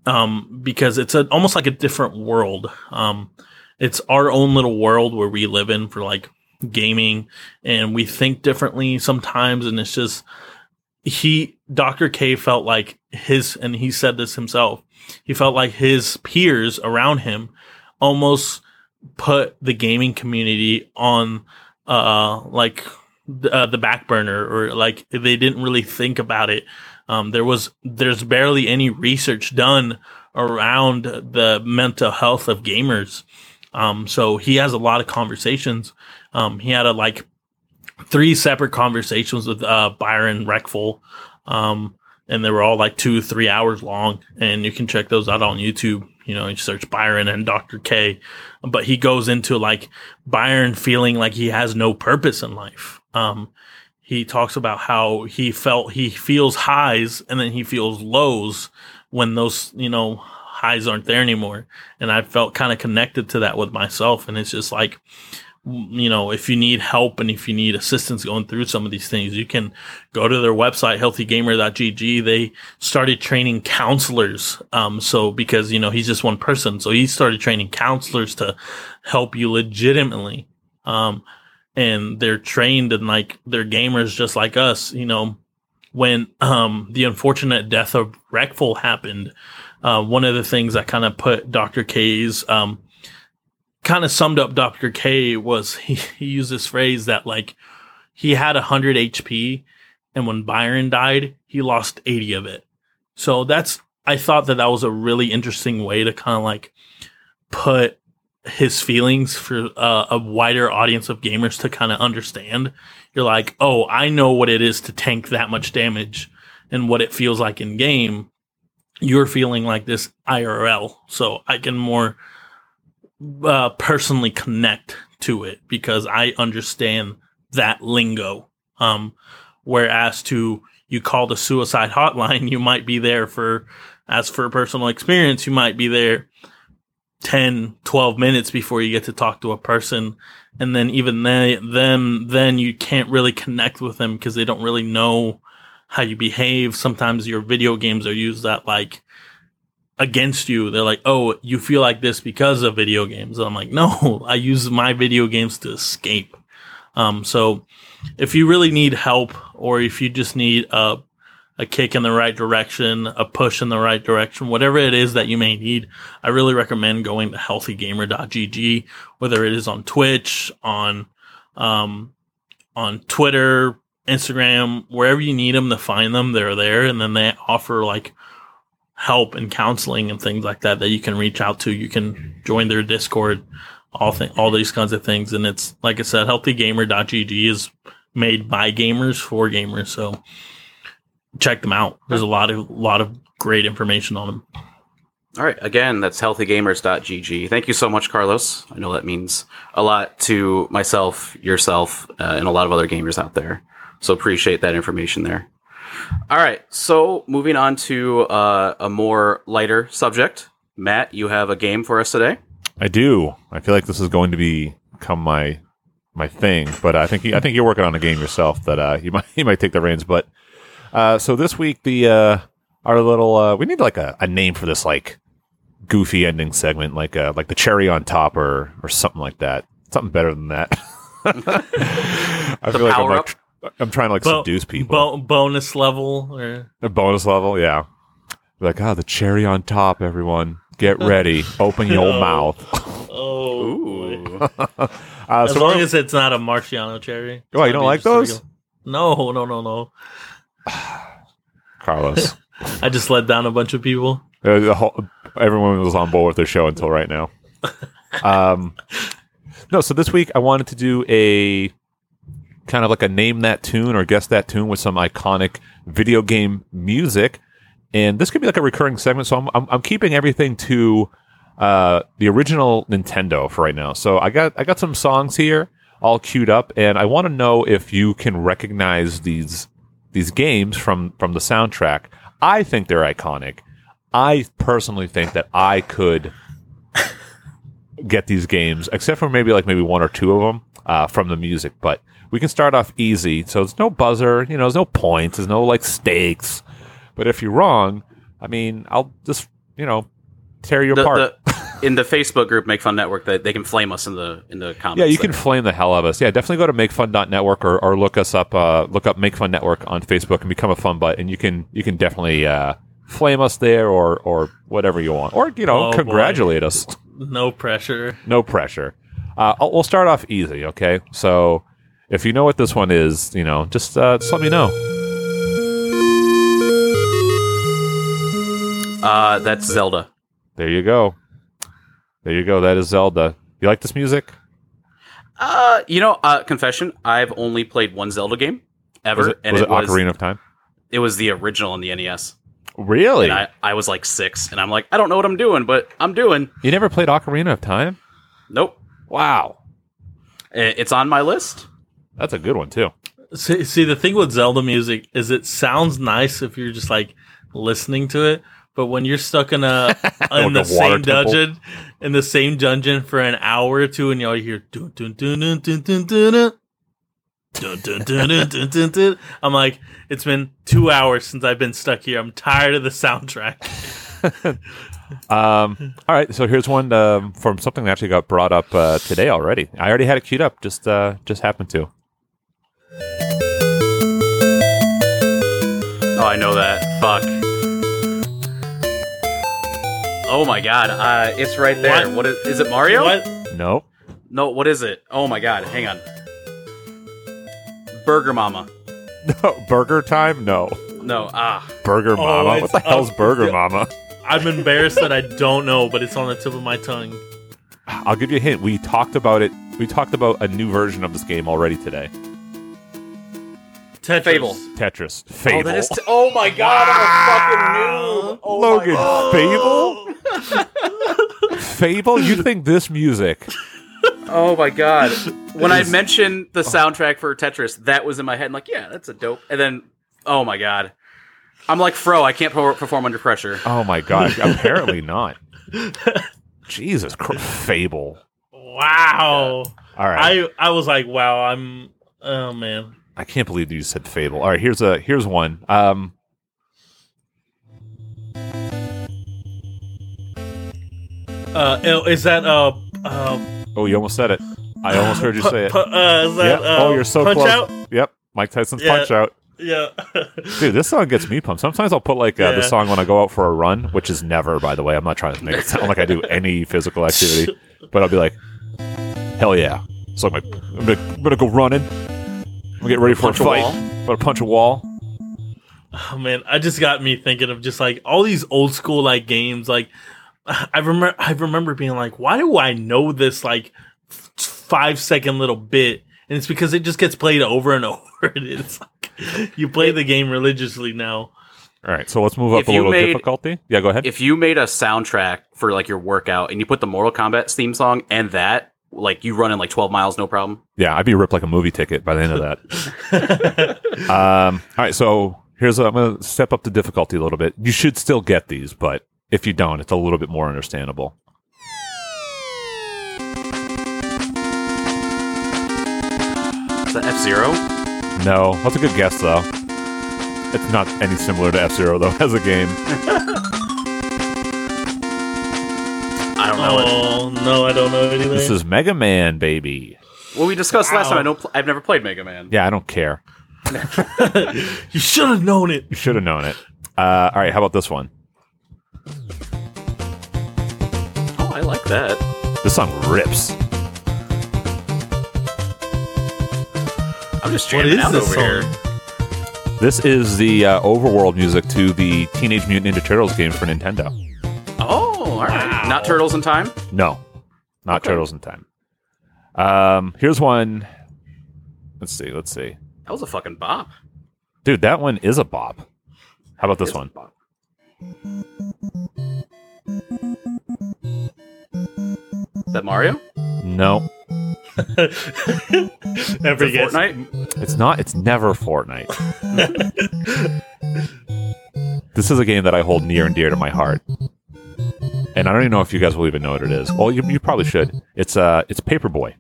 um, because it's a, almost like a different world. Um, it's our own little world where we live in for like gaming, and we think differently sometimes, and it's just he Dr. K felt like his and he said this himself. He felt like his peers around him almost put the gaming community on uh like uh, the back burner or like they didn't really think about it. Um, there was there's barely any research done around the mental health of gamers. Um, so he has a lot of conversations. Um, he had a like three separate conversations with uh, Byron Reckful, um, and they were all like two, three hours long. And you can check those out on YouTube. You know, you search Byron and Dr. K, but he goes into like Byron feeling like he has no purpose in life. Um, he talks about how he felt he feels highs and then he feels lows when those, you know, highs aren't there anymore. And I felt kind of connected to that with myself. And it's just like, you know, if you need help and if you need assistance going through some of these things, you can go to their website, healthygamer.gg. They started training counselors. Um, so because, you know, he's just one person. So he started training counselors to help you legitimately. Um, and they're trained and like they're gamers just like us, you know, when, um, the unfortunate death of Reckful happened, uh, one of the things that kind of put Dr. K's, um, kind of summed up Dr. K was he, he used this phrase that like he had 100 HP and when Byron died, he lost 80 of it. So that's I thought that that was a really interesting way to kind of like put his feelings for uh, a wider audience of gamers to kind of understand. You're like, "Oh, I know what it is to tank that much damage and what it feels like in game." You're feeling like this IRL, so I can more uh, personally connect to it because I understand that lingo. Um, whereas to you call the suicide hotline, you might be there for, as for personal experience, you might be there 10, 12 minutes before you get to talk to a person. And then even then, then, then you can't really connect with them because they don't really know how you behave. Sometimes your video games are used that like, against you. They're like, oh, you feel like this because of video games. And I'm like, no, I use my video games to escape. Um, so if you really need help or if you just need a, a kick in the right direction, a push in the right direction, whatever it is that you may need, I really recommend going to healthygamer.gg, whether it is on Twitch, on, um, on Twitter, Instagram, wherever you need them to find them, they're there. And then they offer like help and counseling and things like that that you can reach out to. You can join their Discord, all all these kinds of things. And it's like I said, healthygamer.gg is made by gamers for gamers. So check them out. There's a lot of lot of great information on them. All right. Again, that's healthygamers.gg. Thank you so much, Carlos. I know that means a lot to myself, yourself, uh, and a lot of other gamers out there. So appreciate that information there. All right. So moving on to uh, a more lighter subject. Matt, you have a game for us today. I do. I feel like this is going to be become my my thing, but I think I think you're working on a game yourself that uh, you might you might take the reins. But uh, so this week the uh, our little uh, we need like a, a name for this like goofy ending segment, like uh, like the cherry on top or or something like that. Something better than that. I The feel like I'm like up? I'm trying to like Bo- seduce people. Bo- bonus level or A bonus level, yeah. Like, ah, the cherry on top, everyone. Get ready. Open your Oh. mouth. oh. Uh, As so long as it's not a maraschino cherry. It's Oh, you don't like those? regular- No, no, no, no. Carlos. I just let down a bunch of people. Uh, the whole, everyone was on board with the show until right now. Um, no, so this week I wanted to do a kind of like a name that tune or guess that tune with some iconic video game music, and this could be like a recurring segment. So I'm I'm, I'm keeping everything to uh, the original Nintendo for right now. So I got I got some songs here all queued up, and I want to know if you can recognize these these games from from the soundtrack. I think they're iconic. I personally think that I could get these games, except for maybe like maybe one or two of them uh, from the music. But we can start off easy, so it's no buzzer, you know, there's no points, there's no like stakes. But if you're wrong, I mean, I'll just you know tear you The- apart. the- in the Facebook group, Make Fun Network, that they can flame us in the in the comments. yeah, you can flame the hell out of us. Yeah, definitely go to makefun.network or, or look us up. Uh, look up Make Fun Network on Facebook and become a fun butt, and you can you can definitely uh, flame us there or or whatever you want, or you know Oh, boy. congratulate us. No pressure. No pressure. Uh, we'll start off easy, okay? So if you know what this one is, you know, just uh, just let me know. Uh, that's Zelda. There you go. There you go. That is Zelda. You like this music? Uh, you know, uh, confession, I've only played one Zelda game ever, Was it, and was it, it was Ocarina of Time? it was the original on the NES. Really? And I, I was like six, and I'm like, I don't know what I'm doing, but I'm doing. you never played Ocarina of Time? Nope, Wow. It's on my list. That's a good one too. See, see, the thing with Zelda music is it sounds nice if you're just like listening to it, but when you're stuck in a in the same dungeon, in the same dungeon for an hour or two, and you all hear dun dun dun dun dun dun dun. dun, dun, dun, dun, dun. I'm like, it's been two hours since I've been stuck here. I'm tired of the soundtrack. um, all right, so here's one um, from something that actually got brought up uh, today already. I already had it queued up, just uh, just happened to. Oh, I know that. Fuck. Oh my god, uh, it's right there. What? what is, is it Mario? What? Nope. No, what is it? Oh my god, hang on. Burger Mama. No, Burger Time? No. No, ah. Burger Mama? What it's the hell's up- Burger yeah. Mama? I'm embarrassed that I don't know, but it's on the tip of my tongue. I'll give you a hint. We talked about it. We talked about a new version of this game already today. Tetris. Fable. Tetris. Fable. Oh, that is. T- oh my god, I'm a fucking noob. Oh my Logan, God. Fable? Fable? You think this music? Oh my god. When I mentioned the soundtrack for Tetris, that was in my head. I'm like, yeah, that's a dope. And then, oh my god. I'm like, Fro, I can't perform under pressure. Oh my god! Apparently not. Jesus Christ! Fable. Wow. All right. I I was like, wow, I'm oh man. I can't believe you said Fable. All right, here's a here's one. Um, Uh oh, is that uh uh, oh, you almost said it. I almost heard you pu- say it. pu- uh is that Yep. uh, oh, you're so punch close. out? Yep. Mike Tyson's Yeah. Punch Out. Yeah. Dude, this song gets me pumped. Sometimes I'll put like uh, Yeah. song when I go out for a run, which is never, by the way. I'm not trying to make it sound like I do any physical activity, but I'll be like, hell yeah. So I'm like, I'm gonna, I'm gonna go running. I'm gonna get ready for Punch a a fight. wall. I'm gonna punch a wall. Oh man, I just got me thinking of just like all these old school like games. Like I remember, I remember being like, why do I know this like f- five second little bit? And it's because it just gets played over and over. And it's like you play the game religiously now. All right, so let's move up If a little made- difficulty. Yeah, go ahead. If you made a soundtrack for like your workout and you put the Mortal Kombat theme song and that, like you run in like 12 miles, no problem. yeah, I'd be ripped like a movie ticket by the end of that. um, all right, so here's a, I'm going to step up the difficulty a little bit. You should still get these, but if you don't, it's a little bit more understandable. Is that F Zero? No, that's a good guess though. It's not any similar to F Zero though as a game. I don't know. it. Oh no, I don't know anything. This is Mega Man, baby. Well, we discussed last Wow. time. I don't. Pl- I've never played Mega Man. Yeah, I don't care. you should have known it. You should have known it. Uh, all right, how about this one? Oh, I like that. This song rips. I'm just What jamming is out this over here. This is the uh, overworld music to the Teenage Mutant Ninja Turtles game for Nintendo. Oh, all right. Not Turtles in Time? No, not Okay. Turtles in Time. Um, here's one. Let's see. Let's see. That was a fucking bop. Dude, that one is a bop. How about this It's a one? Bop. Is that Mario? No, Never Is it guess. Fortnite? it's not. It's never Fortnite. this is a game that I hold near and dear to my heart. And I don't even know if you guys will even know what it is. Well, you, you probably should. It's uh, it's Paperboy.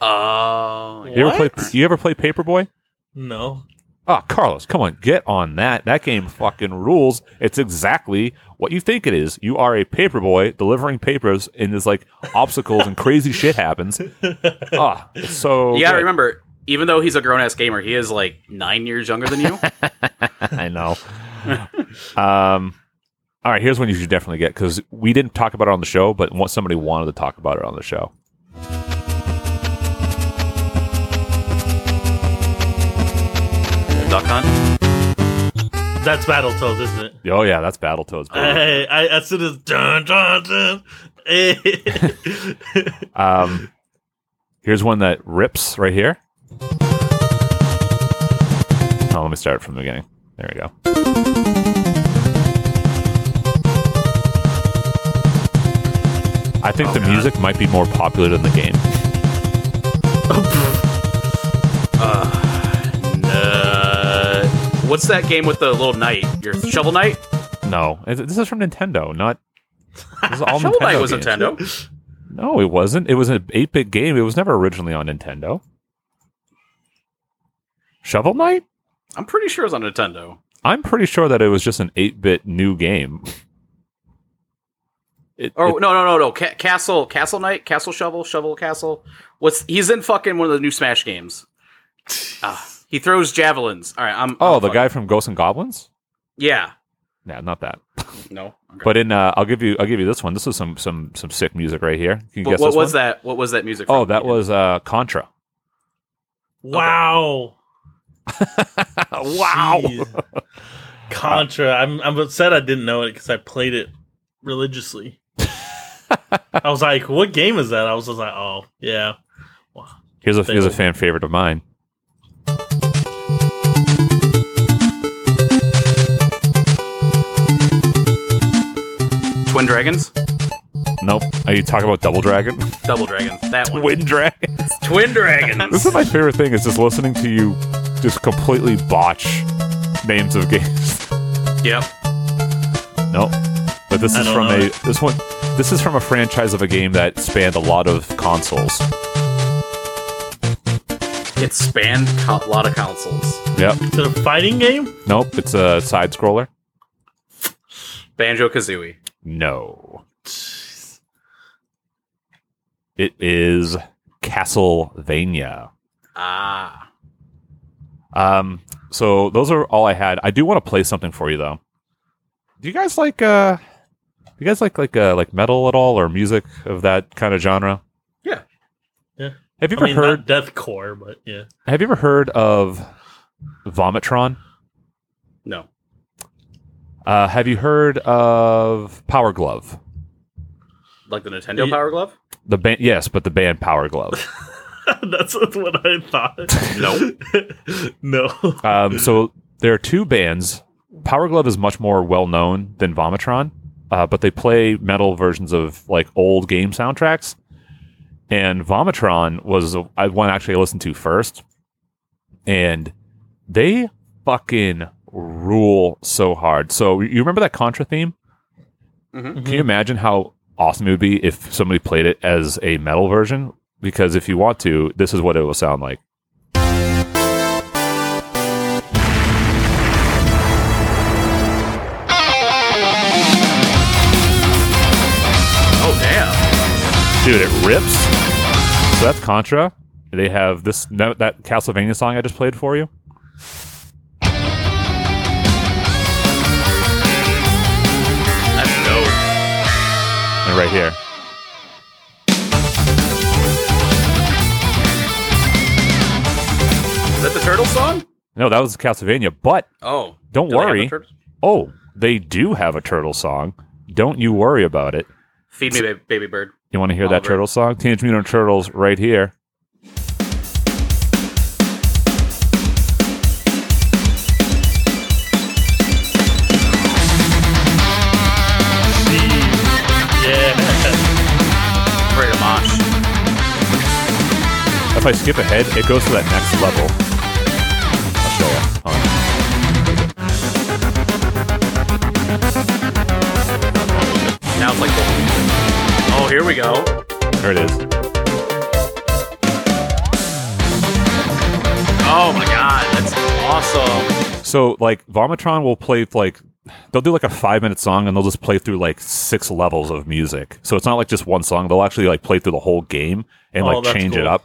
Oh, yeah. You ever play? You ever play Paperboy? No. Oh, Carlos, come on, get on that. That game fucking rules. It's exactly what you think it is. You are a paperboy delivering papers, and there's like obstacles and crazy shit happens. Ah, it's so. You gotta good. remember, even though he's a grown ass gamer, he is like nine years younger than you. I know. um, all right, here's one you should definitely get because we didn't talk about it on the show, but somebody wanted to talk about it on the show. Duck Hunt. That's Battletoads, isn't it? Oh yeah, that's Battletoads. Hey, I, as soon as dun dun dun. Um, here's one that rips right here. Oh, let me start from the beginning. There we go. I think Oh, the God. music might be more popular than the game. what's that game with the little knight? Your Shovel Knight? No, this is from Nintendo, not. This is all Shovel Nintendo Knight was games. Nintendo. No, it wasn't. It was an 8 bit game. It was never originally on Nintendo. Shovel Knight? I'm pretty sure it was on Nintendo. I'm pretty sure that it was just an 8 bit new game. It, Oh it- no no no no! Ca- Castle Castle Knight Castle Shovel Shovel Castle. What's he's in fucking one of the new Smash games. Ah, he throws javelins. All right, I'm. oh, I'm the fucking- guy from Ghosts and Goblins? Yeah. Yeah, not that. No. Okay. But in uh, I'll give you I'll give you this one. This is some some some sick music right here. Can you What, guess what this was one? that? What was that music? Oh, from? that was uh Contra. wow. wow. Jeez. Contra. I'm I'm upset I didn't know it because I played it religiously. I was like, "What game is that?" I was just like, "Oh, yeah." Here's a here's a fan favorite of mine. Twin Dragons. Nope. Are you talking about Double Dragon? Double Dragons. That one. Twin Dragon. Twin Dragons. This is my favorite thing is just listening to you just completely botch names of games. yep. Nope. But this I is from a it. this one this is from a franchise of a game that spanned a lot of consoles. It spanned a lot of consoles. Yep. Is it a fighting game? Nope. It's a side scroller. Banjo Kazooie. No. It is Castlevania. Ah. Um, so those are all I had. I do want to play something for you though. Do you guys like uh do you guys like like uh like metal at all or music of that kind of genre? Yeah. Yeah. Have you I ever mean, heard not deathcore, but yeah. have you ever heard of Vomitron? No. Uh have you heard of Power Glove? Like the Nintendo Power Glove? The band yes, but the band Power Glove. That's what I thought. no, no. Um, so there are two bands. Power Glove is much more well known than Vomitron, uh, but they play metal versions of like old game soundtracks. And Vomitron was the- I one actually I listened to first, and they fucking rule so hard. So you remember that Contra theme? Mm-hmm. Can you imagine how awesome it would be if somebody played it as a metal version? Because if you want to, this is what it will sound like. Oh damn. Dude, it rips. So that's Contra. They have this that Castlevania song I just played for you. And right here. Is that the turtle song? No, that was Castlevania. But Oh, don't do worry. the turtles? Oh, they do have a turtle song. Don't you worry about it. Feed me, baby bird. You want to hear that turtle song? Teenage Mutant Turtles right here. If I skip ahead, it goes to that next level. I'll show you. On. Now it's like, oh, here we go. There it is. Oh my god, that's awesome. So, like, Vomitron will play, like, they'll do like a five minute song and they'll just play through like six levels of music. So it's not like just one song. They'll actually like play through the whole game and Oh, like change it up.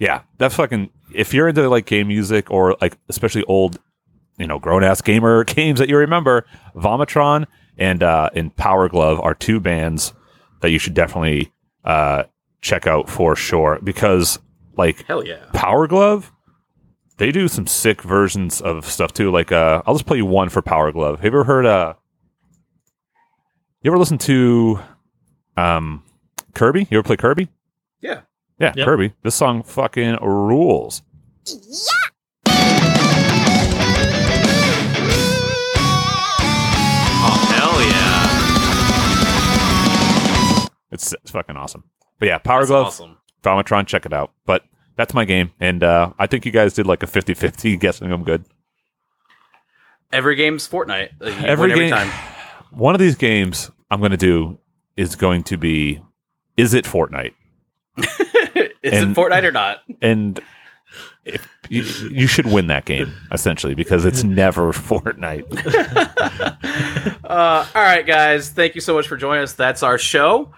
Yeah, that's fucking. If you're into like game music or like especially old, you know, grown ass gamer games that you remember, Vomitron and uh, and Power Glove are two bands that you should definitely uh, check out for sure because like Hell yeah. Power Glove, they do some sick versions of stuff too. Like, uh, I'll just play you one for Power Glove. Have you ever heard? Uh, you ever listen to um, Kirby? You ever play Kirby? Yeah. Yeah, Yep. Kirby. This song fucking rules. Yeah. Oh, hell yeah. It's, it's fucking awesome. But yeah, Power That's Glove, awesome. Vomitron, check it out. But that's my game, and uh, I think you guys did like a 50-50 guessing I'm good. Every game's Fortnite. Uh, Every every game- time. One of these games I'm going to do is going to be, is it Fortnite? Is And- it Fortnite or not? and if you, you should win that game essentially because it's never Fortnite. Uh, all right, guys. Thank you so much for joining us. That's our show,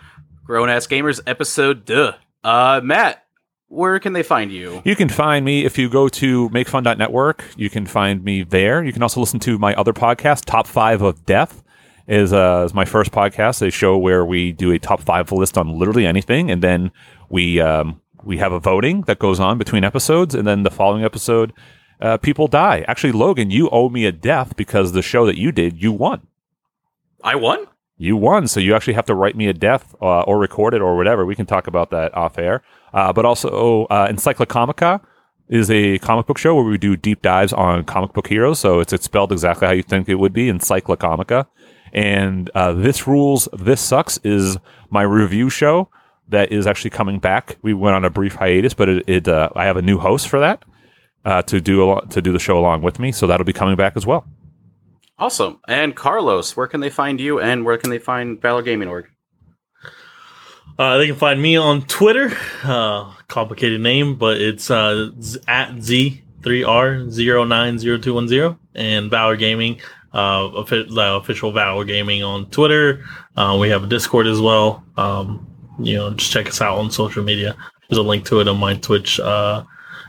Grown Ass Gamers episode. Duh. Uh, Matt, where can they find you? You can find me if you go to makefun.network. You can find me there. You can also listen to my other podcast, Top Five of Death. Is, uh, is my first podcast, a show where we do a top five list on literally anything, and then we um, we have a voting that goes on between episodes, and then the following episode, uh, people die. Actually, Logan, you owe me a death because the show that you did, you won. I won. You won, so you actually have to write me a death uh, or record it or whatever. We can talk about that off air. Uh, but also, uh, Encyclocomica is a comic book show where we do deep dives on comic book heroes. So it's, it's spelled exactly how you think it would be, Encyclocomica. And uh, This Rules, This Sucks is my review show that is actually coming back. We went on a brief hiatus, but it, it uh, I have a new host for that uh, to do a, lo- to do the show along with me. So that'll be coming back as well. Awesome. And Carlos, where can they find you and where can they find Valor Gaming Org? Uh, they can find me on Twitter. Uh, complicated name, but it's uh, z- at Z3R090210 and Valor Gaming, uh, offi- the official Valor Gaming on Twitter. Uh, we have a Discord as well. Um, you know, just check us out on social media. There's a link to it on my Twitch. Uh,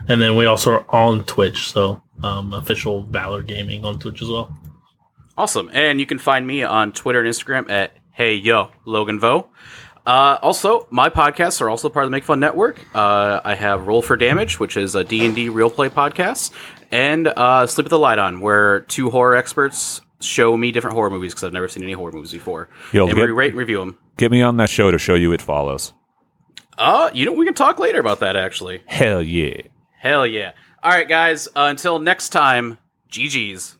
and then we also are on Twitch. So, um, official Valor Gaming on Twitch as well. Awesome. And you can find me on Twitter and Instagram at Hey Yo Logan Vo. Uh, also, my podcasts are also part of the Make Fun Network. Uh, I have Roll for Damage, which is a D&D real play podcast, and uh, Sleep with the Light On, where two horror experts show me different horror movies because I've never seen any horror movies before. Yo, and get- we rate and review them. Get me on that show to show you it follows. Uh, you know, we can talk later about that, actually. Hell yeah. Hell yeah. All right, guys. Uh, until next time, GG's.